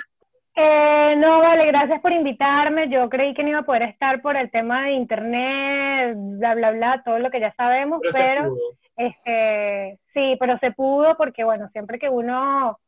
Eh, no, vale, gracias por invitarme. Yo creí que no iba a poder estar por el tema de internet, bla, bla, bla, todo lo que ya sabemos, Pero se pero, pudo. este, sí, pero se pudo porque, bueno, siempre que uno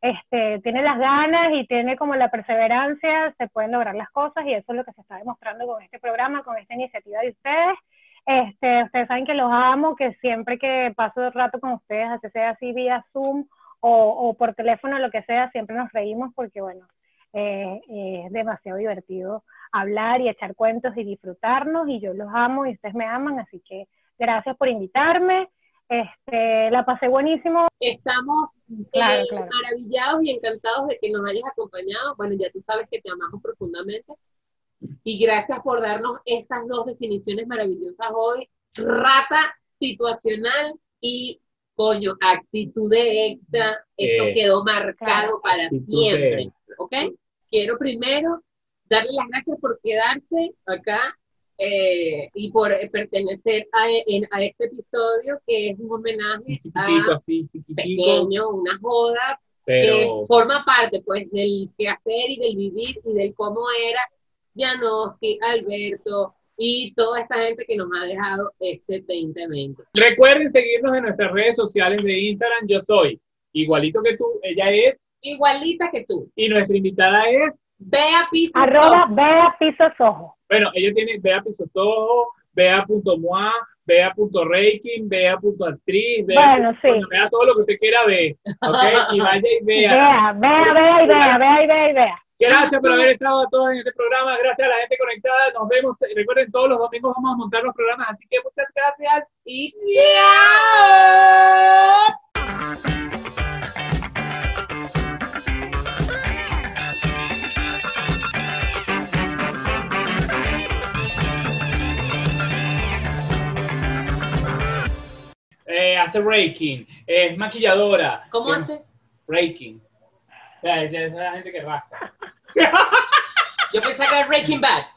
este, tiene las ganas y tiene como la perseverancia, se pueden lograr las cosas y eso es lo que se está demostrando con este programa, con esta iniciativa de ustedes. Este, ustedes saben que los amo, que siempre que paso el rato con ustedes, así sea así vía Zoom o, o por teléfono, lo que sea, siempre nos reímos porque, bueno, eh, eh, es demasiado divertido hablar y echar cuentos y disfrutarnos y yo los amo y ustedes me aman, así que gracias por invitarme. Este, la pasé buenísimo. Estamos Claro, eh, claro. maravillados y encantados de que nos hayas acompañado. Bueno, ya tú sabes que te amamos profundamente. Y gracias por darnos esas dos definiciones maravillosas hoy. Rata situacional y, coño, actitud de extra. Eh, quedó marcado para siempre. ¿Ok? Quiero primero darle las gracias por quedarse acá eh, y por eh, pertenecer a, en- a este episodio que es un homenaje Chiquitico, a así, pequeño, una joda que pero forma parte pues del quehacer y del vivir y del cómo era Janoski, Alberto, y toda esta gente que nos ha dejado este 2020. Recuerden seguirnos en nuestras redes sociales de Instagram. Yo soy igualito que tú, ella es igualita que tú. Y nuestra invitada es Bea Pisos Arroba Bea Pisos Ojo. Bueno, ella tiene Bea Pisos Ojo, Bea.moa, Bea.raking, Bea.actriz, Bea, bueno, sí. vea todo lo que usted quiera ver, ¿ok? Y vaya y vea. Vea, vea, vea y vea, vea y vea y vea. Gracias por haber estado a todos en este programa. Gracias a la gente conectada. Nos vemos. Recuerden, todos los domingos vamos a montar los programas. Así que muchas gracias y chao. Eh, hace raking, es maquilladora. ¿Cómo hace? Raking. O sea, es, es la gente que rasca. Yo pensaba que era Breaking Bad. <laughs>